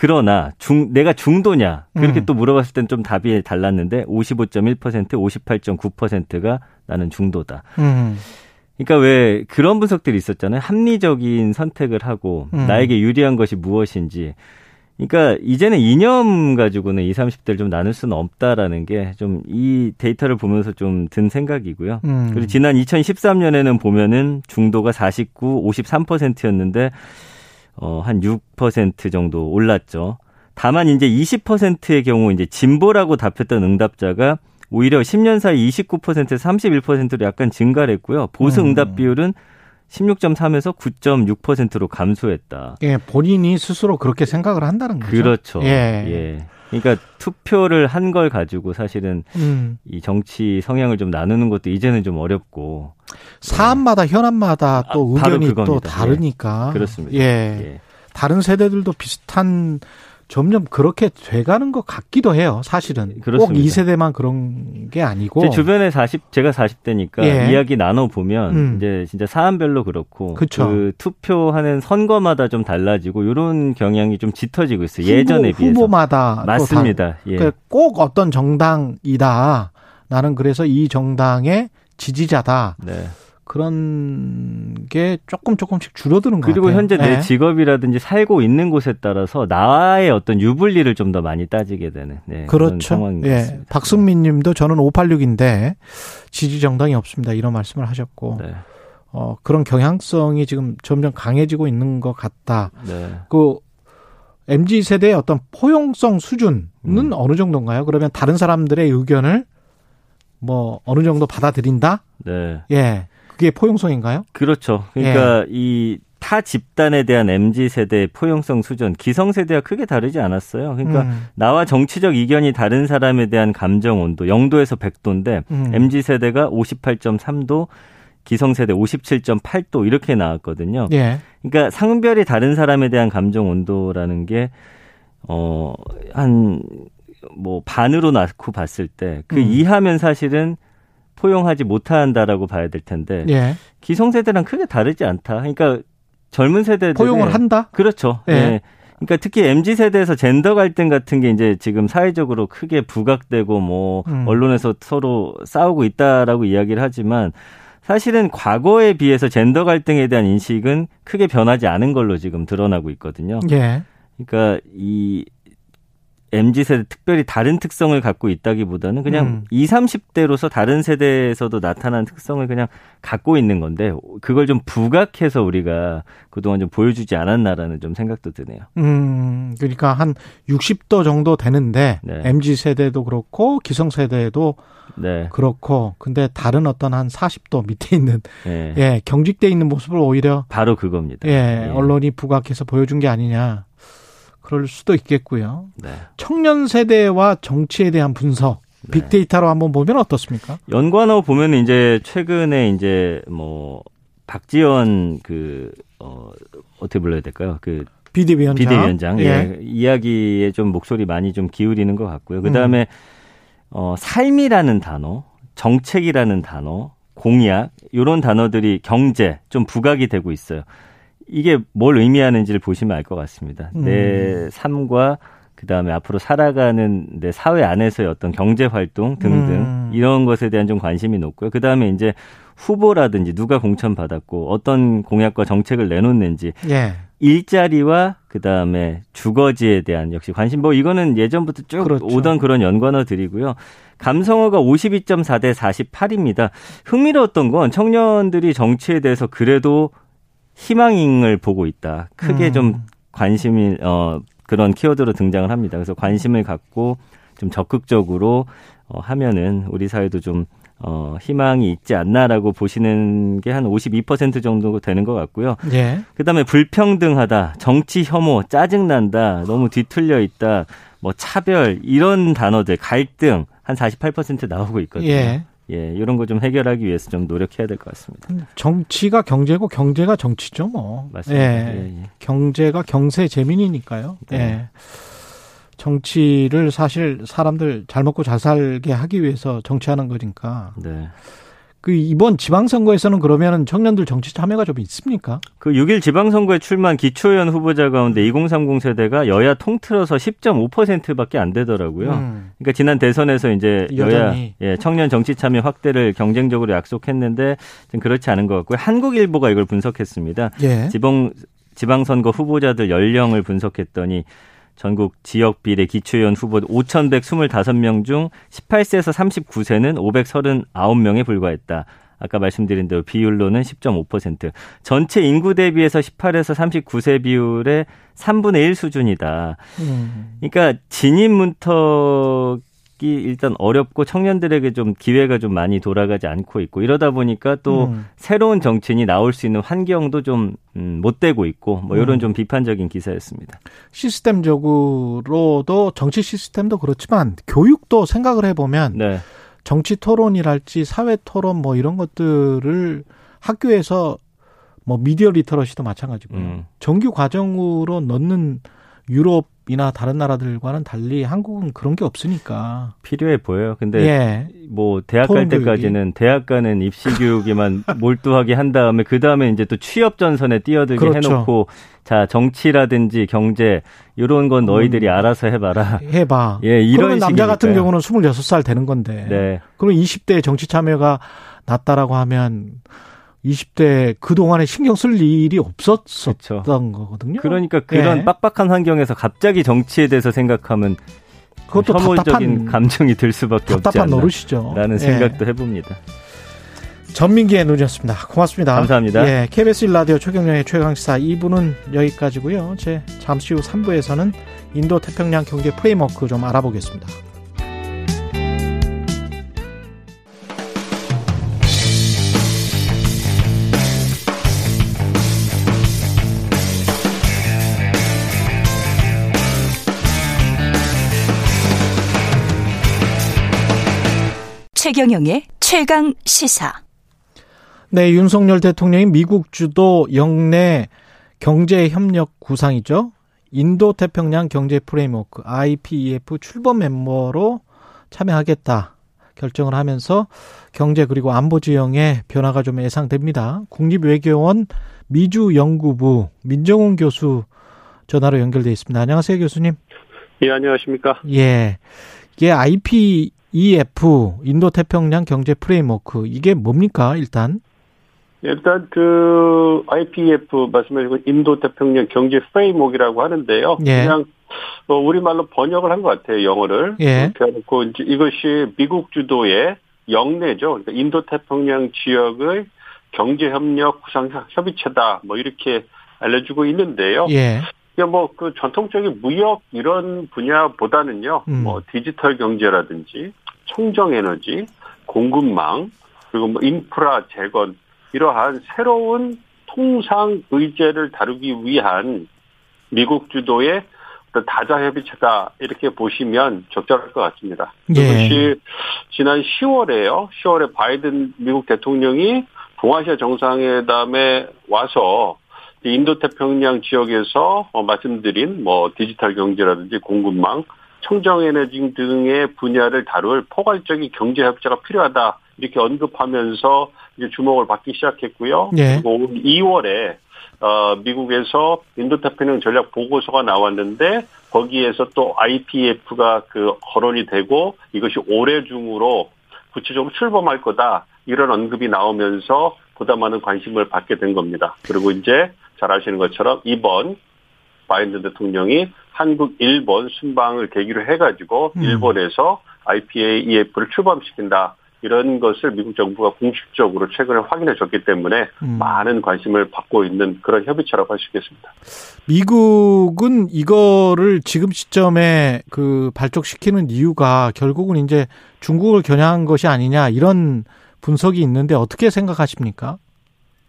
그러나 중 내가 중도냐 그렇게 음. 또 물어봤을 땐 좀 답이 달랐는데 55.1% 58.9%가 나는 중도다. 음. 그러니까 왜 그런 분석들이 있었잖아요. 합리적인 선택을 하고 음. 나에게 유리한 것이 무엇인지. 그러니까 이제는 이념 가지고는 20, 30대를 좀 나눌 수는 없다라는 게 좀 이 데이터를 보면서 좀 든 생각이고요. 음. 그리고 지난 2013년에는 보면은 중도가 49, 53%였는데 어, 한 6% 정도 올랐죠. 다만 이제 20%의 경우 이제 진보라고 답했던 응답자가 오히려 10년 사이 29%에서 31%로 약간 증가를 했고요. 보수 음. 응답 비율은 16.3에서 9.6%로 감소했다. 예, 본인이 스스로 그렇게 생각을 한다는 거죠. 그렇죠. 예. 예. 그러니까 투표를 한 걸 가지고 사실은 음. 이 정치 성향을 좀 나누는 것도 이제는 좀 어렵고 사안마다 현안마다 또 아, 의견이 또 그겁니다. 다르니까. 그렇습니다. 예. 예. 다른 세대들도 비슷한 점점 그렇게 돼가는 것 같기도 해요. 사실은 꼭 그렇습니다. 이 세대만 그런 게 아니고. 제 주변에 40 제가 40대니까 예. 이야기 나눠 보면 음. 이제 진짜 사안별로 그렇고 그쵸. 그 투표하는 선거마다 좀 달라지고 이런 경향이 좀 짙어지고 있어요. 예전에 후보, 비해서. 후보마다 또 맞습니다. 다- 예. 그꼭 어떤 정당이다. 나는 그래서 이 정당의 지지자다. 네. 그런 게 조금 조금씩 줄어드는 것 그리고. 현재 예. 내 직업이라든지 살고 있는 곳에 따라서 나의 어떤 유불리를 좀 더 많이 따지게 되는 네, 그렇죠. 상황인 것 예. 같습니다. 박승민 님도 저는 586인데 지지 정당이 없습니다. 이런 말씀을 하셨고 네. 어, 그런 경향성이 지금 점점 강해지고 있는 것 같다. 네. 그 MZ 세대의 어떤 포용성 수준은 음. 어느 정도인가요? 그러면 다른 사람들의 의견을 뭐 어느 정도 받아들인다? 네. 예. 그게 포용성인가요? 그렇죠. 예. 그러니까 이타 집단에 대한 MZ 세대의 포용성 수준, 기성 세대와 크게 다르지 않았어요. 그러니까 음, 나와 정치적 이견이 다른 사람에 대한 감정 온도 0도에서 100도인데 음. MZ 세대가 58.3도, 기성 세대 57.8도 이렇게 나왔거든요. 예. 그러니까 상별이 다른 사람에 대한 감정 온도라는 게 어, 한, 뭐, 반으로 낳고 봤을 때, 그 음. 이하면 사실은 포용하지 못한다라고 봐야 될 텐데, 예. 기성세대랑 크게 다르지 않다. 그러니까 젊은 세대들 포용을 한다? 그렇죠. 예. 예. 그러니까 특히 MZ 세대에서 젠더 갈등 같은 게 이제 지금 사회적으로 크게 부각되고 뭐 음. 언론에서 서로 싸우고 있다라고 이야기를 하지만 사실은 과거에 비해서 젠더 갈등에 대한 인식은 크게 변하지 않은 걸로 지금 드러나고 있거든요. 예. 그러니까 이 MZ 세대 특별히 다른 특성을 갖고 있다기보다는 그냥 음. 20, 30대로서 다른 세대에서도 나타난 특성을 그냥 갖고 있는 건데 그걸 좀 부각해서 우리가 그동안 좀 보여주지 않았나라는 좀 생각도 드네요. 음, 그러니까 한 60도 정도 되는데 네. MZ 세대도 그렇고 기성 세대도 네. 그렇고 근데 다른 어떤 한 40도 밑에 있는 예. 예, 경직돼 있는 모습을 오히려 바로 그겁니다. 예, 언론이 부각해서 보여준 게 아니냐. 그럴 수도 있겠고요. 네. 청년 세대와 정치에 대한 분석 빅데이터로 한번 보면 어떻습니까? 연관어 보면 이제 최근에 이제 뭐 박지원 그 어, 어떻게 불러야 될까요? 그 비대위원장. 비대위원장 예. 예. 이야기에 좀 목소리 많이 좀 기울이는 것 같고요. 음. 그 다음에 어, 삶이라는 단어, 정책이라는 단어, 공약 이런 단어들이 경제 좀 부각이 되고 있어요. 이게 뭘 의미하는지를 보시면 알 것 같습니다. 음. 내 삶과 그 다음에 앞으로 살아가는 내 사회 안에서의 어떤 경제 활동 등등 음. 이런 것에 대한 좀 관심이 높고요. 그 다음에 이제 후보라든지 누가 공천 받았고 어떤 공약과 정책을 내놓는지 예. 일자리와 그 다음에 주거지에 대한 역시 관심. 뭐 이거는 예전부터 쭉 그렇죠. 오던 그런 연관어들이고요. 감성어가 52.4 대 48입니다. 흥미로웠던 건 청년들이 정치에 대해서 그래도 희망을 보고 있다. 크게 음. 좀 관심이 어 그런 키워드로 등장을 합니다. 그래서 관심을 갖고 좀 적극적으로 어 하면은 우리 사회도 좀 어, 희망이 있지 않나라고 보시는 게 한 52% 정도 되는 것 같고요. 예. 그 다음에 불평등하다, 정치 혐오, 짜증난다, 너무 뒤틀려 있다, 뭐 차별, 이런 단어들, 갈등, 한 48% 나오고 있거든요. 예. 예, 이런 거 좀 해결하기 위해서 좀 노력해야 될 것 같습니다. 정치가 경제고 경제가 정치죠, 뭐. 맞습니다. 예. 예, 예. 경제가 경세 재민이니까요. 네. 예. 정치를 사실 사람들 잘 먹고 잘 살게 하기 위해서 정치하는 거니까. 네. 그 이번 지방선거에서는 그러면은 청년들 정치 참여가 좀 있습니까? 그 6일 지방선거에 출마한 기초의원 후보자 가운데 2030 세대가 여야 통틀어서 10.5%밖에 안 되더라고요. 음. 그러니까 지난 대선에서 이제 여야. 예, 청년 정치 참여 확대를 경쟁적으로 약속했는데 좀 그렇지 않은 것 같고요. 한국일보가 이걸 분석했습니다. 예. 지방 지방선거 후보자들 연령을 분석했더니 전국 지역 비례 기초의원 후보 5,125명 중 18세에서 39세는 539명에 불과했다. 아까 말씀드린 대로 비율로는 10.5%. 전체 인구 대비해서 18에서 39세 비율의 3분의 1 수준이다. 음. 그러니까 진입 문턱 이 일단 어렵고 청년들에게 좀 기회가 좀 많이 돌아가지 않고 있고 이러다 보니까 또 음. 새로운 정치인이 나올 수 있는 환경도 좀 음, 못 되고 있고 뭐 이런 음. 좀 비판적인 기사였습니다. 시스템적으로도 정치 시스템도 그렇지만 교육도 생각을 해보면 네. 정치 토론이랄지 사회 토론 뭐 이런 것들을 학교에서 뭐 미디어 literacy도 마찬가지고요. 음. 정규 과정으로 넣는 유럽이나 다른 나라들과는 달리 한국은 그런 게 없으니까. 필요해 보여요. 근데 예. 뭐 대학 갈. 때까지는 대학 가는 입시 교육에만 몰두하게 한 다음에 그 다음에 이제 또 취업 전선에 뛰어들게 그렇죠. 해놓고 자 정치라든지 경제 이런 건 너희들이 알아서 해봐라. 해봐. 예, 이런 그러면 남자 같은. 경우는 26살 되는 건데. 네. 그럼 20대 정치 참여가 낮다라고 하면 20대 그동안에 신경 쓸 일이 없었었던 그렇죠. 거거든요. 그러니까 그런 예. 빡빡한 환경에서 갑자기 정치에 대해서 생각하면 그것도 혐오적인 답답한 감정이 들 수밖에 없지 않나. 노릇이죠. 라는 예. 생각도 해봅니다. 전민기의 눈이었습니다. 고맙습니다. 감사합니다. 예, KBS 1라디오 최경영의 최강시사 2부는 여기까지고요. 제 잠시 후 3부에서는 인도 태평양 경제 프레임워크 좀 알아보겠습니다. 최경영의 최강 시사. 네, 윤석열 대통령이 미국 주도 영내 경제 협력 구상이죠. 인도 태평양 경제 프레임워크 IPEF 출범 멤버로 참여하겠다 결정을 하면서 경제 그리고 안보 지형의 변화가 좀 예상됩니다. 국립외교원 미주 연구부 민정훈 교수 전화로 연결돼 있습니다. 안녕하세요, 교수님. 예, 안녕하십니까? 예. 이게 IPEF 인도 태평양 경제 framework 이게 뭡니까, 일단? 일단 그 IPEF 말씀하신 인도 태평양 경제 framework라고 하는데요. 예. 그냥 어, 우리말로 번역을 한 것 같아요, 영어를. 예. 이제 이것이 미국 주도의 역내죠. 그러니까 인도 태평양 지역의 경제 협력 구상 협의체다. 뭐 이렇게 알려주고 있는데요. 예. 이게 뭐그 전통적인 무역 이런 분야보다는요. 음. 뭐 디지털 경제라든지 청정 에너지, 공급망, 그리고 뭐 인프라 재건 이러한 새로운 통상 의제를 다루기 위한 미국 주도의 다자 협의체다 이렇게 보시면 적절할 것 같습니다. 예. 그것이 지난 10월에요. 10월에 바이든 미국 대통령이 동아시아 정상회담에 와서 인도 태평양 지역에서 어, 말씀드린 뭐 디지털 경제라든지 공급망, 청정 에너지 등의 분야를 다룰 포괄적인 경제 협조가 필요하다 이렇게 언급하면서 이제 주목을 받기 시작했고요. 예. 그리고 2월에 어, 미국에서 인도 태평양 전략 보고서가 나왔는데 거기에서 또 IPF가 그 거론이 되고 이것이 올해 중으로 구체적으로 출범할 거다 이런 언급이 나오면서 보다 많은 관심을 받게 된 겁니다. 그리고 이제 잘 아시는 것처럼 이번 바이든 대통령이 한국, 일본 순방을 계기로 해가지고 음. 일본에서 IPAEF를 출범시킨다. 이런 것을 미국 정부가 공식적으로 최근에 확인해 줬기 때문에 음. 많은 관심을 받고 있는 그런 협의체라고 할 수 있겠습니다. 미국은 이거를 지금 시점에 그 발족시키는 이유가 결국은 이제 중국을 겨냥한 것이 아니냐 이런 분석이 있는데 어떻게 생각하십니까?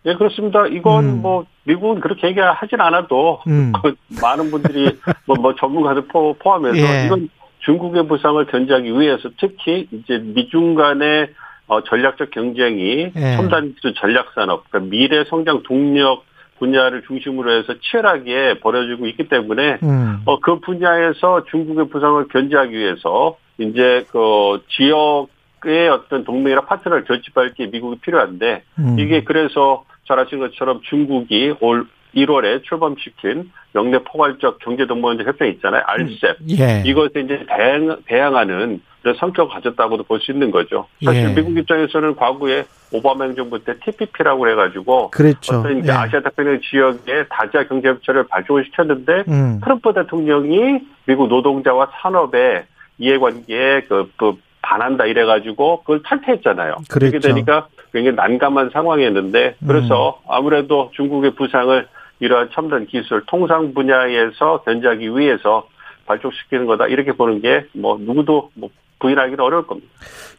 예, 그렇습니다. 이건 음. 뭐 미국은 그렇게 얘기하진 않아도 음. 그 많은 분들이 뭐, 뭐 전문가들 포, 포함해서 예. 이건 중국의 부상을 견제하기 위해서 특히 이제 미중 간의 어, 전략적 경쟁이 예. 첨단 기술 전략 산업, 그러니까 미래 성장 동력 분야를 중심으로 해서 치열하게 벌어지고 있기 때문에 음. 어, 그 분야에서 중국의 부상을 견제하기 위해서 이제 그 지역 의 어떤 동맹이나 파트너를 결집할 게 미국이 필요한데 음. 이게 그래서 잘 아시는 것처럼 중국이 올 1월에 출범시킨 영내 포괄적 경제동반자 협정 있잖아요. RCEP. 예. 이것에 이제 대항, 대항하는 그런 성격을 가졌다고도 볼 수 있는 거죠. 사실 예. 미국 입장에서는 과거에 오바마 행정부 때 TPP라고 해가지고 그랬죠. 어떤 이제 예. 아시아 태평양 지역에 다자 경제 협조를 발족을 시켰는데 음. 트럼프 대통령이 미국 노동자와 산업의 이해관계에 그, 그 반한다 이래가지고 그걸 탈퇴했잖아요. 그랬죠. 그렇게 되니까 굉장히 난감한 상황이었는데 그래서 음. 아무래도 중국의 부상을 이러한 첨단 기술 통상 분야에서 견제하기 위해서 발족시키는 거다 이렇게 보는 게 뭐 누구도 뭐 부인하기는 어려울 겁니다.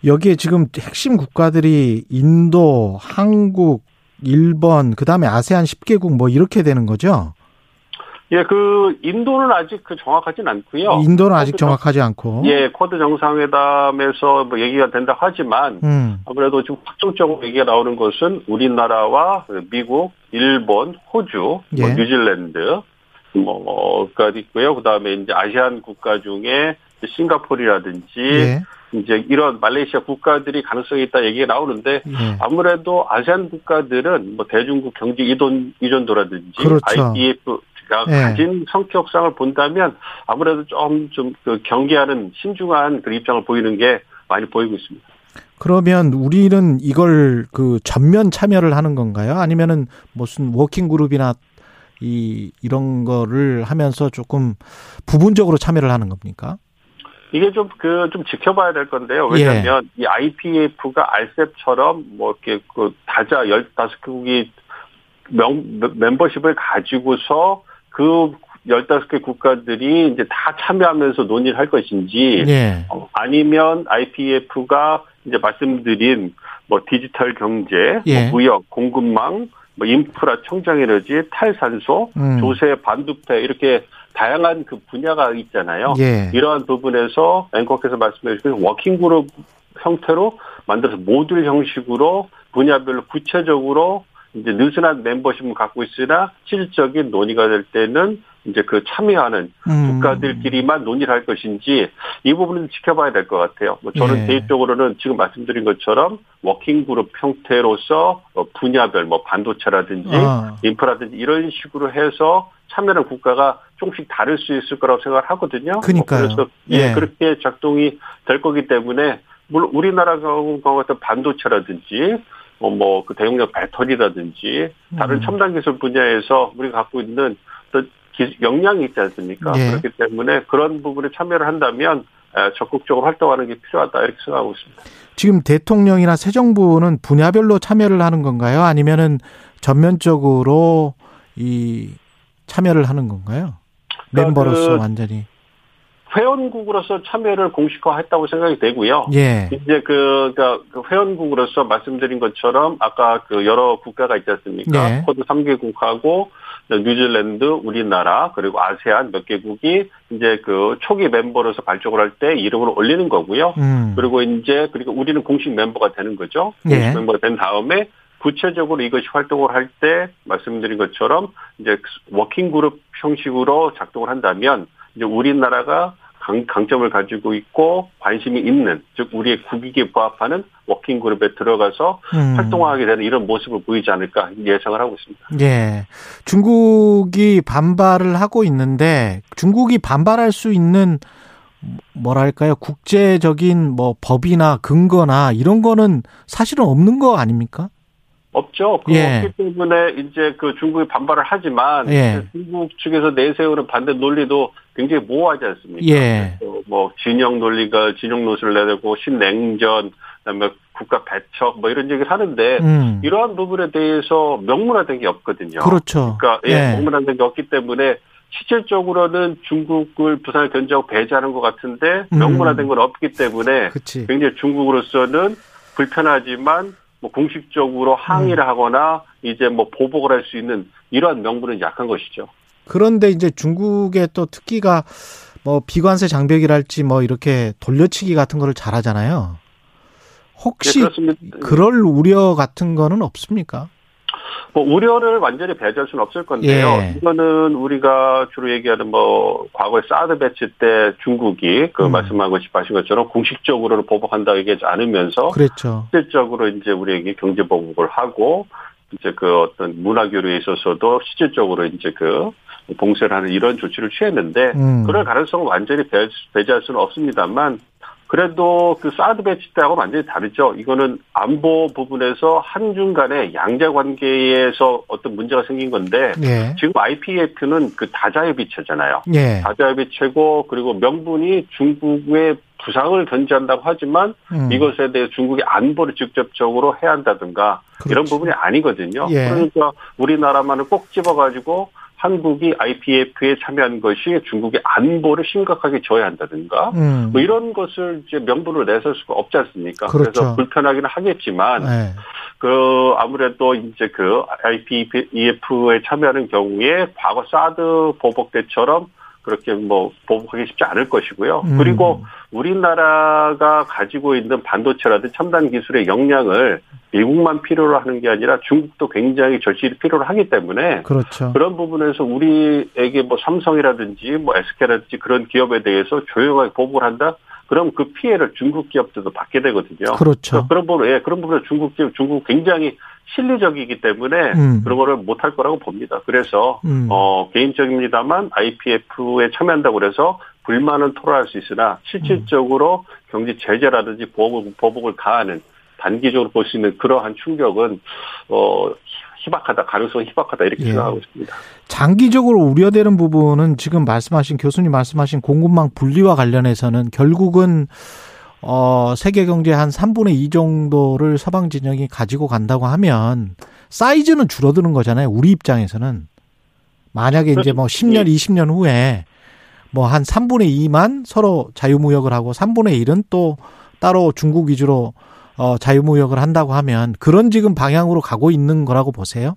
여기에 지금 핵심 국가들이 인도, 한국, 일본, 그 다음에 아세안 10개국 뭐 이렇게 되는 거죠? 예, 그 인도는 아직 그 정확하진 않고요. 인도는 아직 정확하지 않고. 정- 예, 쿼드 정상회담에서 뭐 얘기가 된다 하지만 음. 아무래도 지금 확정적으로 얘기가 나오는 것은 우리나라와 미국, 일본, 호주, 예. 뭐 뉴질랜드 뭐가 있고요. 그다음에 이제 아세안 국가 중에 싱가포르라든지 예. 이제 이런 말레이시아 국가들이 가능성이 있다 얘기가 나오는데 예. 아무래도 아세안 국가들은 뭐 대중국 경제 의존도라든지 그렇죠. IPEF 가 예. 가진 성격상을 본다면 아무래도 좀 좀 그 경계하는 신중한 그 입장을 보이는 게 많이 보이고 있습니다. 그러면 우리는 이걸 그 전면 참여를 하는 건가요? 아니면은 무슨 워킹 그룹이나 이 이런 거를 하면서 조금 부분적으로 참여를 하는 겁니까? 이게 좀 그좀 지켜봐야 될 건데요. 왜냐하면 이 IPF가 RCEP처럼 뭐 이렇게 그 다자 15개국이 명, 멤버십을 가지고서 그 15개 국가들이 이제 다 참여하면서 논의를 할 것인지 예. 어, 아니면 IPEF가 이제 말씀드린 뭐 디지털 경제, 예. 뭐 무역, 공급망, 뭐 인프라, 청정 에너지, 탈탄소, 음. 조세, 반도체 이렇게 다양한 그 분야가 있잖아요. 예. 이러한 부분에서 앵커께서 말씀해 주신 working group 형태로 만들어서 모듈 형식으로 분야별로 구체적으로 이제 느슨한 멤버십을 갖고 있으나 실질적인 논의가 될 때는 이제 그 참여하는 음. 국가들끼리만 논의를 할 것인지 이 부분은 지켜봐야 될 것 같아요. 뭐 저는 예. 개인적으로는 지금 말씀드린 것처럼 working group 형태로서 어, 분야별 뭐 반도체라든지 아. 인프라든지 이런 식으로 해서 참여하는 국가가 조금씩 다를 수 있을 거라고 생각을 하거든요. 그러니까요. 그래서 예, 예. 그렇게 작동이 될 거기 때문에 물론 우리나라 같은 반도체라든지 뭐 그 대용량 배터리라든지 다른 음. 첨단 기술 분야에서 우리가 갖고 있는 또 기- 역량이 있지 않습니까? 예. 그렇기 때문에 그런 부분에 참여를 한다면 에, 적극적으로 활동하는 게 필요하다 이렇게 생각하고 있습니다. 지금 대통령이나 새 정부는 분야별로 참여를 하는 건가요? 아니면은 전면적으로 이 참여를 하는 건가요? 그러니까 멤버로서 그- 완전히. 회원국으로서 참여를 공식화했다고 생각이 되고요. 예. 이제 그, 그러니까 그 회원국으로서 말씀드린 것처럼 아까 그 여러 국가가 있지 않습니까? 네. 쿼드 3개국하고 뉴질랜드, 우리나라 그리고 아세안 몇 개국이 이제 그 초기 멤버로서 발족을 할 때 이름을 올리는 거고요. 음. 그리고 이제 그리고 우리는 공식 멤버가 되는 거죠. 공식 예. 멤버가 된 다음에 구체적으로 이것이 활동을 할 때 말씀드린 것처럼 이제 working group 형식으로 작동을 한다면 이제 우리나라가 강, 강점을 가지고 있고 관심이 있는 즉 우리의 국익에 부합하는 working group에 들어가서 음. 활동하게 되는 이런 모습을 보이지 않을까 예상을 하고 있습니다. 예. 중국이 반발을 하고 있는데 중국이 반발할 수 있는 뭐랄까요? 국제적인 뭐 법이나 근거나 이런 거는 사실은 없는 거 아닙니까? 없죠. 그 예. 때문에 이제 그 중국이 반발을 하지만 예. 중국 측에서 내세우는 반대 논리도 굉장히 모호하지 않습니까? 예. 어, 뭐 진영 논리가 진영 노선을 내고 신냉전 그다음에 국가 배척 뭐 이런 얘기를 하는데 음. 이러한 부분에 대해서 명문화된 게 없거든요. 그렇죠. 그러니까 예, 예. 명문화된 게 없기 때문에 실질적으로는 중국을 부산을 견제하고 배제하는 것 같은데 음. 명문화된 건 없기 때문에 그치. 굉장히 중국으로서는 불편하지만 뭐 공식적으로 항의를 하거나 이제 뭐 보복을 할 수 있는 이러한 명분은 약한 것이죠. 그런데 이제 중국의 또 특기가 뭐 비관세 장벽이랄지 뭐 이렇게 돌려치기 같은 거를 잘하잖아요. 혹시 네. 그럴 우려 같은 거는 없습니까? 뭐 우려를 완전히 배제할 수는 없을 건데요. 예. 이거는 우리가 주로 얘기하는 뭐 과거에 사드 배치 때 중국이 그 음. 말씀하고 하신 것처럼 공식적으로는 보복한다고 얘기하지 않으면서 그랬죠. 실질적으로 이제 우리에게 경제 보복을 하고 이제 그 어떤 문화 교류에 있어서도 실질적으로 이제 그 봉쇄를 하는 이런 조치를 취했는데 음. 그럴 가능성은 완전히 배- 배제할 수는 없습니다만 그래도 그 사드 배치 때하고 완전히 다르죠. 이거는 안보 부분에서 한중 간의 양자 관계에서 어떤 문제가 생긴 건데 예. 지금 IPF는 그 다자협의체잖아요. 예. 다자협의체고 그리고 명분이 중국의 부상을 견제한다고 하지만 음. 이것에 대해 중국의 안보를 직접적으로 해야 한다든가 이런 그렇죠. 부분이 아니거든요. 예. 그러니까 우리나라만을 꼭 집어가지고 한국이 IPF에 참여한 것이 중국의 안보를 심각하게 저해야 한다든가 음. 뭐 이런 것을 이제 명분으로 내세울 수가 없지 않습니까? 그렇죠. 래서 불편하기는 하겠지만 예. 그 아무래도 이제 그 IPEF에 참여하는 경우에 과거 사드 보복 때처럼 그렇게 뭐 보복하기 쉽지 않을 것이고요. 음. 그리고 우리나라가 가지고 있는 반도체라든 첨단 기술의 역량을 미국만 필요로 하는 게 아니라 중국도 굉장히 절실히 필요로 하기 때문에 그렇죠. 그런 부분에서 우리에게 뭐 삼성이라든지 뭐 SK라든지 그런 기업에 대해서 조용하게 보복을 한다? 그럼 그 피해를 중국 기업들도 받게 되거든요. 그렇죠. 그런 부분, 예, 그런 부분에 중국 기업, 중국 굉장히 실리적이기 때문에 음. 그런 거를 못 할 거라고 봅니다. 그래서 음. 어 개인적입니다만 IPF에 참여한다고 그래서 불만은 토로할 수 있으나 실질적으로 경제 제재라든지 보복을, 보복을 가하는 단기적으로 볼 수 있는 그러한 충격은 어 희박하다 가능성이 희박하다 이렇게 예. 생각하고 있습니다. 장기적으로 우려되는 부분은 지금 말씀하신 교수님 말씀하신 공급망 분리와 관련해서는 결국은 어 세계 경제 한 3분의 2 정도를 서방 진영이 가지고 간다고 하면 사이즈는 줄어드는 거잖아요. 우리 입장에서는 만약에 이제 뭐 10년, 20년 후에 뭐 한 3분의 2만 서로 자유무역을 하고 3분의 1은 또 따로 중국 위주로 어 자유무역을 한다고 하면 그런 지금 방향으로 가고 있는 거라고 보세요?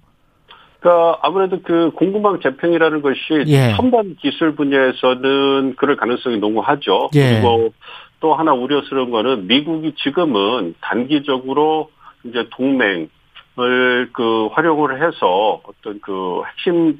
그러니까 아무래도 그 공급망 재평이라는 것이 예. 첨단 기술 분야에서는 그럴 가능성이 농후하죠. 예. 그리고 또 하나 우려스러운 거는 미국이 지금은 단기적으로 이제 동맹을 그 활용을 해서 어떤 그 핵심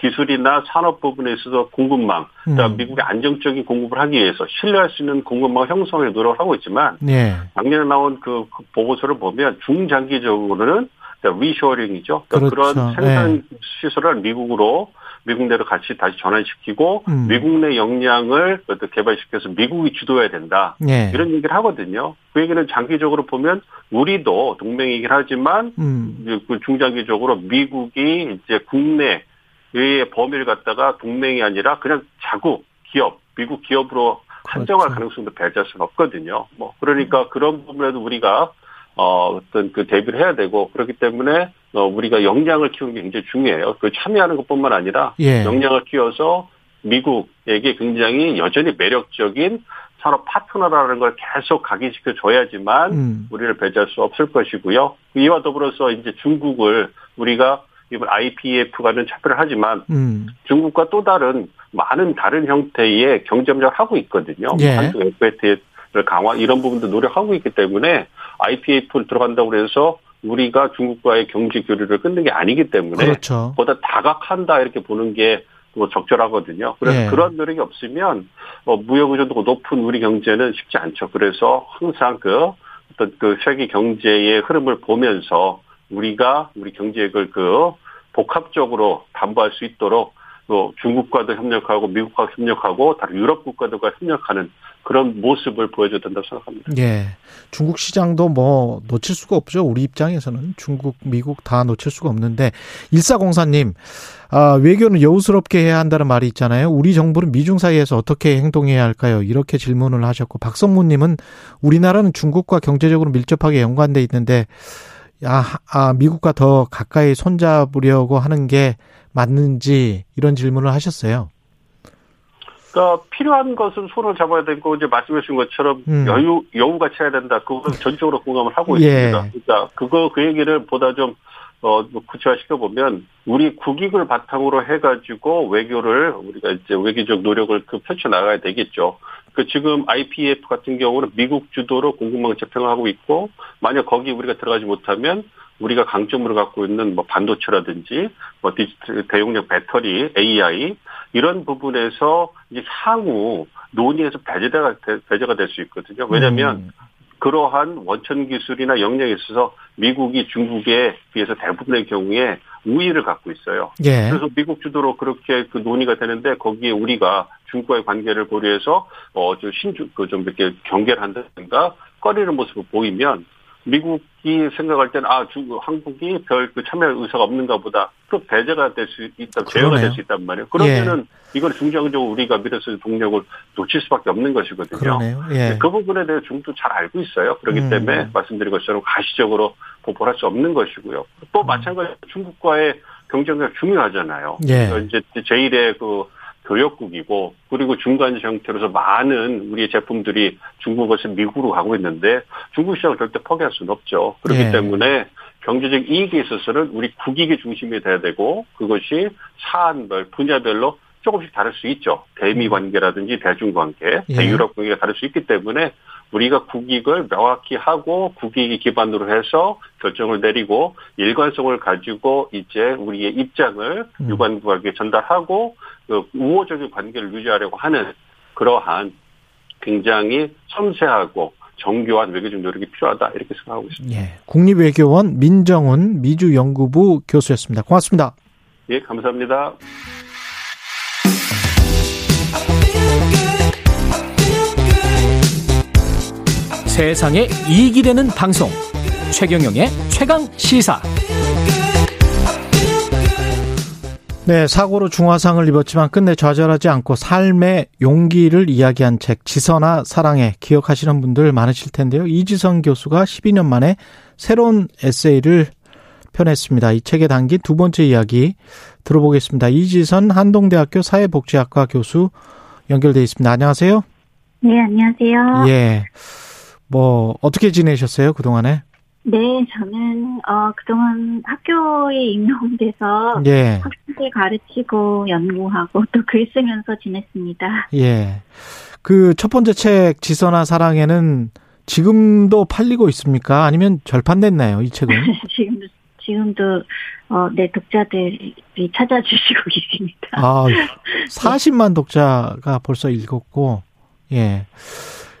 기술이나 산업 부분에 있어서 공급망, 그러니까 음. 미국의 안정적인 공급을 하기 위해서 신뢰할 수 있는 공급망 형성에 노력을 하고 있지만 예. 작년에 나온 그 보고서를 보면 중장기적으로는 리쇼링이죠. 그렇죠. 그런 생산 시설을 미국으로 미국 내로 같이 다시 전환시키고 음. 미국 내 역량을 개발시켜서 미국이 주도해야 된다. 예. 이런 얘기를 하거든요. 그 얘기는 장기적으로 보면 우리도 동맹이긴 하지만 음. 그 중장기적으로 미국이 이제 국내의 범위를 갖다가 동맹이 아니라 그냥 자국 기업, 미국 기업으로 한정할 그렇죠. 가능성도 배제할 수는 없거든요. 뭐 그러니까 그런 부분에도 우리가 어 어떤 그 대비를 해야 되고 그렇기 때문에 어 우리가 역량을 키우는 게 굉장히 중요해요. 그 참여하는 것뿐만 아니라 예. 역량을 키워서 미국에게 굉장히 여전히 매력적인 산업 파트너라는 걸 계속 각인시켜 줘야지만 음. 우리를 배제할 수 없을 것이고요. 이와 더불어서 이제 중국을 우리가 이번 IPEF가는 차별을 하지만 음. 중국과 또 다른 많은 다른 형태의 경쟁력을 하고 있거든요. 예. 한국 FTA를 강화 이런 부분도 노력하고 있기 때문에 IPEF를 들어간다고 해서 우리가 중국과의 경제 교류를 끊는 게 아니기 때문에 그렇죠. 보다 다각한다 이렇게 보는 게뭐 적절하거든요. 그래서 예. 그런 노력이 없으면 어, 무역 의존도가 높은 우리 경제는 쉽지 않죠. 그래서 항상 그 어떤 그 세계 경제의 흐름을 보면서 우리가 우리 경제를 그 복합적으로 담보할 수 있도록 또 중국과도 협력하고 미국과 협력하고 다른 유럽 국가들과 협력하는 그런 모습을 보여줘야 된다고 생각합니다. 예. 중국 시장도 뭐 놓칠 수가 없죠. 우리 입장에서는 중국, 미국 다 놓칠 수가 없는데 일사공사님 아, 외교는 여우스럽게 해야 한다는 말이 있잖아요. 우리 정부는 미중 사이에서 어떻게 행동해야 할까요? 이렇게 질문을 하셨고 박성무님은 우리나라는 중국과 경제적으로 밀접하게 연관돼 있는데 아, 아 미국과 더 가까이 손잡으려고 하는 게 맞는지 이런 질문을 하셨어요. 그러니까 필요한 것은 손을 잡아야 되고 이제 말씀해 주신 것처럼 음. 여유 여우가 쳐야 된다. 그건 전적으로 공감을 하고 예. 있습니다. 그러니까 그거 그 얘기를 보다 좀 어, 구체화시켜 보면 우리 국익을 바탕으로 해가지고 외교를 우리가 이제 외교적 노력을 그 펼쳐 나가야 되겠죠. 그 지금 IPF 같은 경우는 미국 주도로 공급망 재평을 하고 있고 만약 거기 우리가 들어가지 못하면 우리가 강점으로 갖고 있는 뭐 반도체라든지 뭐 디지털 대용량 배터리, AI 이런 부분에서 이제 향후 논의에서 배제가 배제가 될 수 있거든요. 왜냐하면 음. 그러한 원천 기술이나 역량에 있어서 미국이 중국에 비해서 대부분의 경우에 우위를 갖고 있어요. 예. 그래서 미국 주도로 그렇게 그 논의가 되는데 거기에 우리가 중국과의 관계를 고려해서 어좀 신주 그좀 이렇게 경계를 한다든가 꺼리는 모습을 보이면 미국이 생각할 때는 아 중국 한국이 별 그 참여 의사가 없는가 보다 또 배제가 될 수 있다 제어가. 될 수 있단 말이에요. 그러면은 이걸 중장적으로 우리가 미래서 동력을 놓칠 수밖에 없는 것이거든요. 그러네요. 예. 그 부분에 대해 중국도 잘 알고 있어요. 그렇기 음. 때문에 말씀드린 것처럼 가시적으로 보복할 수 없는 것이고요. 또 마찬가지로 중국과의 경쟁력 중요하잖아요. 예. 이제 제1의 그 교역국이고 그리고 중간 형태로서 많은 우리의 제품들이 중국에서 미국으로 가고 있는데 중국 시장을 절대 포기할 수는 없죠. 그렇기 예. 때문에 경제적 이익에 있어서는 우리 국익이 중심이 돼야 되고 그것이 사안별 분야별로 조금씩 다를 수 있죠. 대미 관계라든지 대중 관계, 예. 대유럽 관계가 다를 수 있기 때문에 우리가 국익을 명확히 하고 국익이 기반으로 해서 결정을 내리고 일관성을 가지고 이제 우리의 입장을 음. 유관국에게 전달하고 그 우호적인 관계를 유지하려고 하는 그러한 굉장히 섬세하고 정교한 외교적 노력이 필요하다 이렇게 생각하고 있습니다. 예. 국립외교원 민정훈 미주연구부 교수였습니다. 고맙습니다. 예, 감사합니다. 세상에 이익이 되는 방송 최경영의 최강 시사 네, 사고로 중화상을 입었지만 끝내 좌절하지 않고 삶의 용기를 이야기한 책 지선아 사랑해 기억하시는 분들 많으실 텐데요. 이지선 교수가 12년 만에 새로운 에세이를 펴냈습니다. 이 책에 담긴 두 번째 이야기 들어보겠습니다. 이지선 한동대학교 사회복지학과 교수 연결돼 있습니다. 안녕하세요. 네, 안녕하세요. 예. 뭐 어떻게 지내셨어요 그 동안에? 네, 저는 어 그동안 학교에 임용돼서 예. 학생들 가르치고 연구하고 또 글 쓰면서 지냈습니다. 예. 그 첫 번째 책 지선아 사랑에는 지금도 팔리고 있습니까? 아니면 절판됐나요, 이 책은? 지금도 지금도 어, 내 독자들이 찾아주시고 계십니다. 아, 40만 독자가 벌써 읽었고, 예.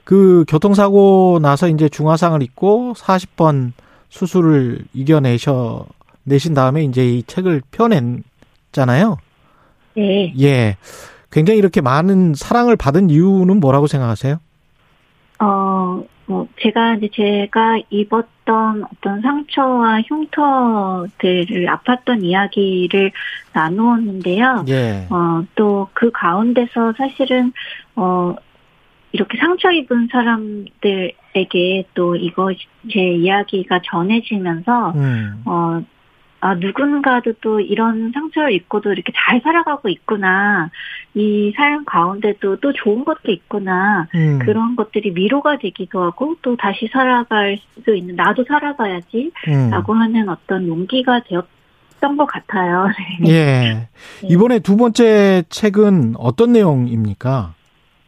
그 교통사고 나서 이제 중화상을 입고 40번 수술을 이겨내셔 내신 다음에 이제 이 책을 펴냈잖아요. 네. 예. 굉장히 이렇게 많은 사랑을 받은 이유는 뭐라고 생각하세요? 어, 뭐, 제가 이제 제가 입었던 어떤 상처와 흉터들을 아팠던 이야기를 나누었는데요. 예. 어, 또 그 가운데서 사실은, 어, 이렇게 상처 입은 사람들에게 또 이거 제 이야기가 전해지면서, 음. 어, 아, 누군가도 또 이런 상처를 입고도 이렇게 잘 살아가고 있구나. 이 삶 가운데도 또 좋은 것도 있구나. 음. 그런 것들이 위로가 되기도 하고 또 다시 살아갈 수 있는 나도 살아가야지 음. 라고 하는 어떤 용기가 되었던 것 같아요. 예. 이번에 두 번째 책은 어떤 내용입니까?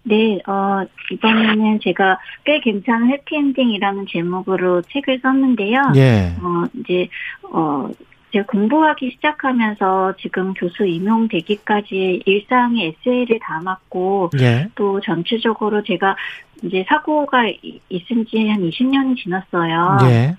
네, 어, 이번에는 제가 꽤 괜찮은 해피엔딩이라는 제목으로 책을 썼는데요. 예. 어, 이제, 어, 제가 공부하기 시작하면서 지금 교수 임용되기까지 일상의 에세이를 담았고, 예. 또 전체적으로 제가 이제 사고가 이- 있은 지 한 20년이 지났어요. 예.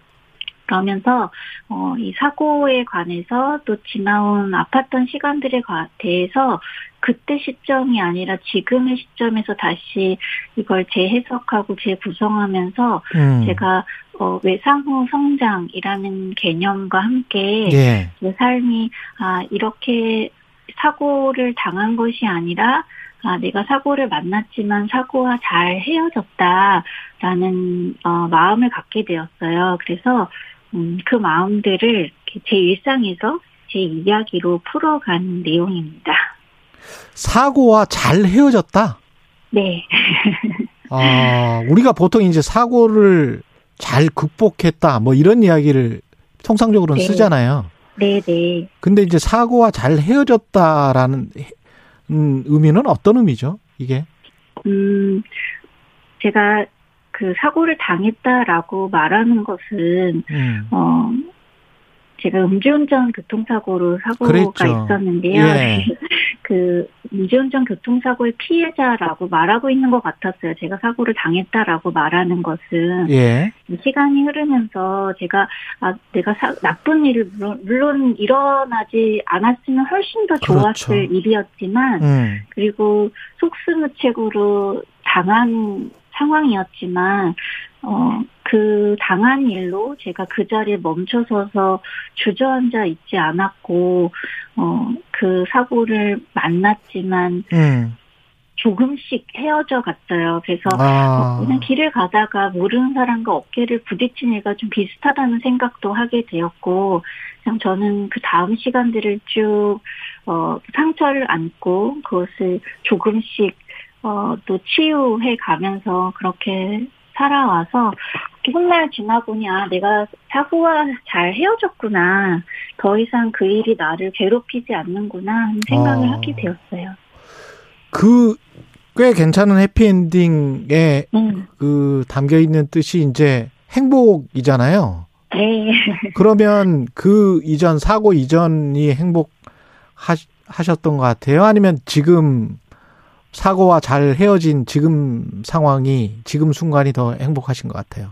그러면서 어, 이 사고에 관해서 또 지나온 아팠던 시간들에 과- 대해서 그때 시점이 아니라 지금의 시점에서 다시 이걸 재해석하고 재구성하면서 음. 제가 어, 외상후 성장이라는 개념과 함께 예. 내 삶이 아 이렇게 사고를 당한 것이 아니라 아 내가 사고를 만났지만 사고와 잘 헤어졌다라는 어, 마음을 갖게 되었어요. 그래서 음, 그 마음들을 제 일상에서 제 이야기로 풀어간 내용입니다. 사고와 잘 헤어졌다. 네. 아, 우리가 보통 이제 사고를 잘 극복했다. 뭐 이런 이야기를 통상적으로는 네. 쓰잖아요. 네, 네. 근데 이제 사고와 잘 헤어졌다라는 음, 의미는 어떤 의미죠? 이게? 음, 제가 그 사고를 당했다라고 말하는 것은 음. 어, 제가 음주운전 교통사고로 사고가 그랬죠. 있었는데요. 예. 그 음주운전 교통사고의 피해자라고 말하고 있는 것 같았어요. 제가 사고를 당했다라고 말하는 것은 예. 시간이 흐르면서 제가 아 내가 사- 나쁜 일을 물론, 물론 일어나지 않았으면 훨씬 더 좋았을 그렇죠. 일이었지만 음. 그리고 속수무책으로 당한 상황이었지만 어, 그 당한 일로 제가 그 자리에 멈춰서서 주저앉아 있지 않았고 어, 그 사고를 만났지만 음. 조금씩 헤어져 갔어요. 그래서 아. 어, 그냥 길을 가다가 모르는 사람과 어깨를 부딪힌 일과 좀 비슷하다는 생각도 하게 되었고, 그냥 저는 그 다음 시간들을 쭉, 어, 상처를 안고 그것을 조금씩, 어, 또 치유해 가면서 그렇게 살아와서, 훗날 지나보니, 아, 내가 사고와 잘 헤어졌구나. 더 이상 그 일이 나를 괴롭히지 않는구나 하는 생각을 어. 하게 되었어요. 그, 꽤 괜찮은 해피엔딩에 음. 그 담겨 있는 뜻이 이제 행복이잖아요. 네. 그러면 그 이전, 사고 이전이 행복하셨던 것 같아요? 아니면 지금 사고와 잘 헤어진 지금 상황이, 지금 순간이 더 행복하신 것 같아요?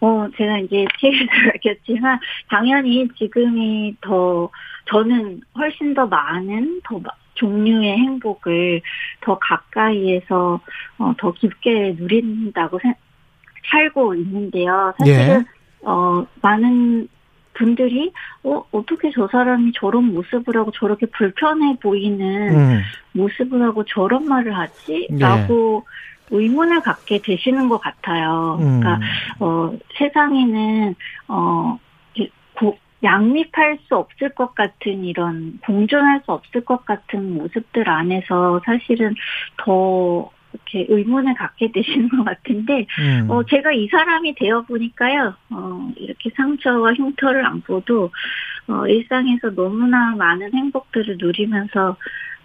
어, 제가 이제 책에서 밝혔지만, 당연히 지금이 더, 저는 훨씬 더 많은, 더 마- 종류의 행복을 더 가까이에서, 어, 더 깊게 누린다고 생, 살고 있는데요. 사실은, 예. 어, 많은 분들이, 어, 어떻게 저 사람이 저런 모습을 하고 저렇게 불편해 보이는 음. 모습을 하고 저런 말을 하지? 예. 라고 의문을 갖게 되시는 것 같아요. 음. 그러니까, 어, 세상에는, 어, 이 고- 양립할 수 없을 것 같은 이런 공존할 수 없을 것 같은 모습들 안에서 사실은 더 이렇게 의문을 갖게 되시는 것 같은데, 음. 어, 제가 이 사람이 되어 보니까요, 어, 이렇게 상처와 흉터를 안고도, 어, 일상에서 너무나 많은 행복들을 누리면서,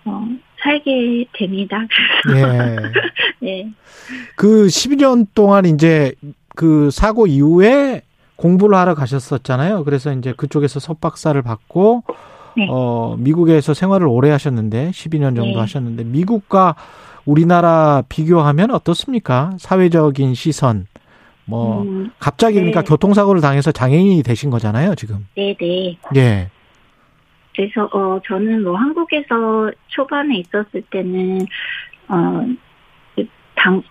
어, 살게 됩니다. 예. 네. 그 12년 동안 이제 그 사고 이후에 공부를 하러 가셨었잖아요. 그래서 이제 그쪽에서 석박사를 받고 네. 어 미국에서 생활을 오래 하셨는데 12년 정도 네. 하셨는데 미국과 우리나라 비교하면 어떻습니까? 사회적인 시선 뭐 음, 갑자기 그러니까 네. 교통사고를 당해서 장애인이 되신 거잖아요, 지금. 네 네. 예. 그래서 어 저는 뭐 한국에서 초반에 있었을 때는 어당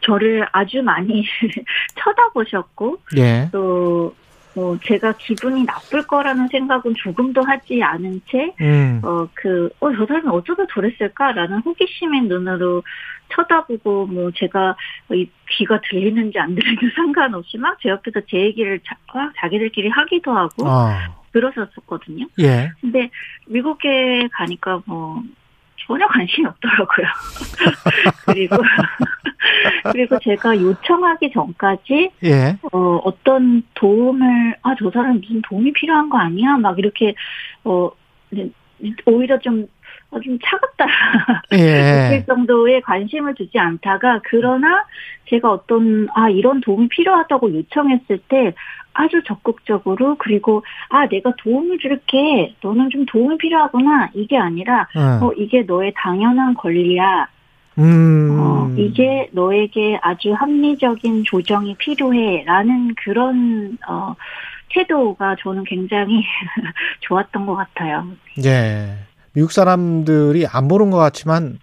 저를 아주 많이 쳐다보셨고 예. 또 뭐 제가 기분이 나쁠 거라는 생각은 조금도 하지 않은 채 음. 어, 그, 어, 저 사람이 어쩌다 저랬을까라는 호기심의 눈으로 쳐다보고, 뭐, 제가 이 귀가 들리는지 안 들리는지 상관없이 막 제 옆에서 제 얘기를 자, 막 자기들끼리 하기도 하고, 아. 그러셨었거든요. 예. 근데 미국에 가니까 뭐, 전혀 관심이 없더라고요. 그리고, 그리고 제가 요청하기 전까지, 예. 어, 어떤 도움을, 아, 저 사람 무슨 도움이 필요한 거 아니야? 막 이렇게, 어, 네, 오히려 좀, 어, 좀 차갑다. 예. 느낄 정도의 관심을 두지 않다가, 그러나 제가 어떤, 아, 이런 도움이 필요하다고 요청했을 때, 아주 적극적으로, 그리고, 아, 내가 도움을 줄게. 너는 좀 도움이 필요하구나. 이게 아니라, 어. 어, 이게 너의 당연한 권리야. 음. 어, 이게 너에게 아주 합리적인 조정이 필요해라는 그런 어, 태도가 저는 굉장히 좋았던 것 같아요. 예. 미국 사람들이 안 보는 것 같지만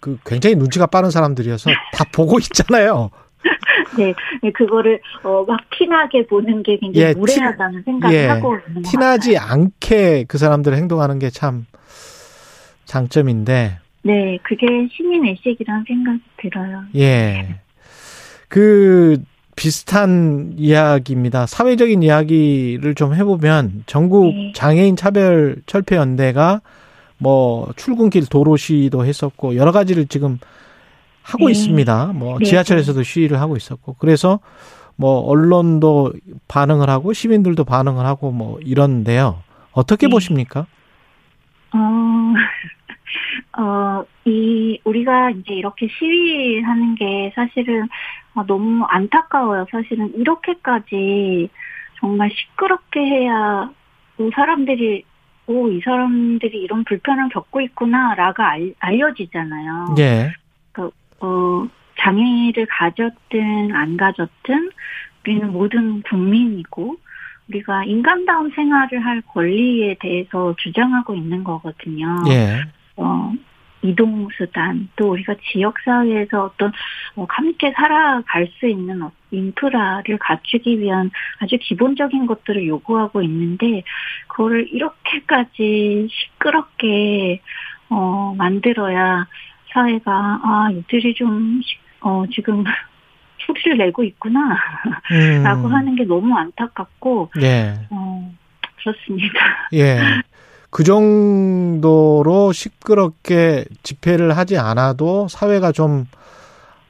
그 굉장히 눈치가 빠른 사람들이어서 다 보고 있잖아요. 네, 네, 그거를 어, 막 티나게 보는 게 굉장히 예, 무례하다는 생각을 예. 하고 있는 것 티나지. 않게 그 사람들 행동하는 게 참 장점인데 네, 그게 신인 의식이라는 생각이 들어요. 예. 그 비슷한 이야기입니다. 사회적인 이야기를 좀 해보면 전국 네. 장애인 차별 철폐 연대가 뭐 출근길 도로 시위도 했었고 여러 가지를 지금 하고 네. 있습니다. 뭐 네. 지하철에서도 시위를 하고 있었고 그래서 뭐 언론도 반응을 하고 시민들도 반응을 하고 뭐 이런데요. 어떻게 네. 보십니까? 어, 어, 이, 우리가 이제 이렇게 시위하는 게 사실은 아, 너무 안타까워요. 사실은 이렇게까지 정말 시끄럽게 해야 이 사람들이, 오, 이 사람들이 이런 불편을 겪고 있구나라가 알, 알려지잖아요. 예. 어, 장애를 가졌든 안 가졌든 우리는 모든 국민이고 우리가 인간다운 생활을 할 권리에 대해서 주장하고 있는 거거든요. 예. 어, 이동수단, 또 우리가 지역사회에서 어떤 어, 함께 살아갈 수 있는 어- 인프라를 갖추기 위한 아주 기본적인 것들을 요구하고 있는데, 그거를 이렇게까지 시끄럽게, 어, 만들어야 사회가, 아, 이들이 좀, 시- 어, 지금 소리를 내고 있구나, 음. 라고 하는 게 너무 안타깝고, 예. 어, 그렇습니다. 예. 그 정도로 시끄럽게 집회를 하지 않아도 사회가 좀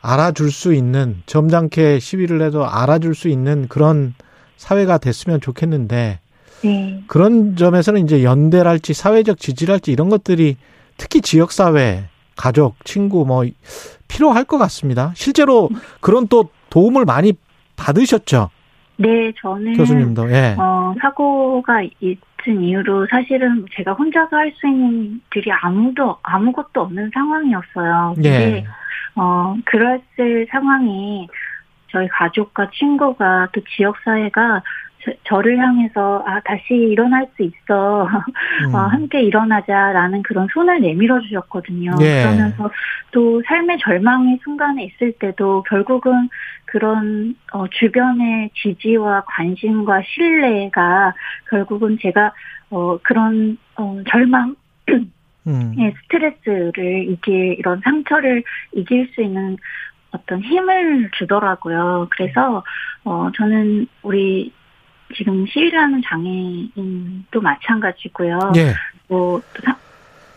알아줄 수 있는 점잖게 시위를 해도 알아줄 수 있는 그런 사회가 됐으면 좋겠는데 네. 그런 점에서는 이제 연대랄지 사회적 지지랄지 이런 것들이 특히 지역 사회, 가족, 친구 뭐 필요할 것 같습니다. 실제로 그런 또 도움을 많이 받으셨죠, 네, 저는 교수님도. 예. 어, 사고가 있은 이후로 사실은 제가 혼자서 할 수 있는 일이 아무도 아무것도 없는 상황이었어요. 근데 예. 어, 그랬을 상황이 저희 가족과 친구가 또 지역 사회가 저, 를 향해서 아 다시 일어날 수 있어 음. 어, 함께 일어나자라는 그런 손을 내밀어 주셨거든요. 예. 그러면서 또 삶의 절망의 순간에 있을 때도 결국은 그런 어, 주변의 지지와 관심과 신뢰가 결국은 제가 어, 그런 어, 절망 음. 예, 스트레스를 이길 이런 상처를 이길 수 있는 어떤 힘을 주더라고요. 그래서 어 저는 우리 지금 시위를 하는 장애인도 마찬가지고요. 예. 뭐 사-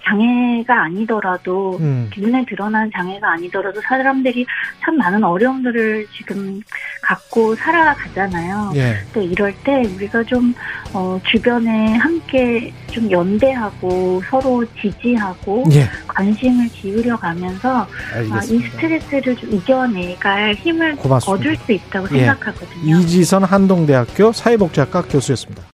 장애가 아니더라도 음. 눈에 드러난 장애가 아니더라도 사람들이 참 많은 어려움들을 지금 갖고 살아가잖아요. 예. 또 이럴 때 우리가 좀 어, 주변에 함께 좀 연대하고 서로 지지하고 예. 관심을 기울여 가면서 아, 이. 스트레스를 좀 이겨내갈 힘을 고맙습니다. 얻을 수 있다고 예. 생각하거든요. 이지선 한동대학교 사회복지학과 교수였습니다.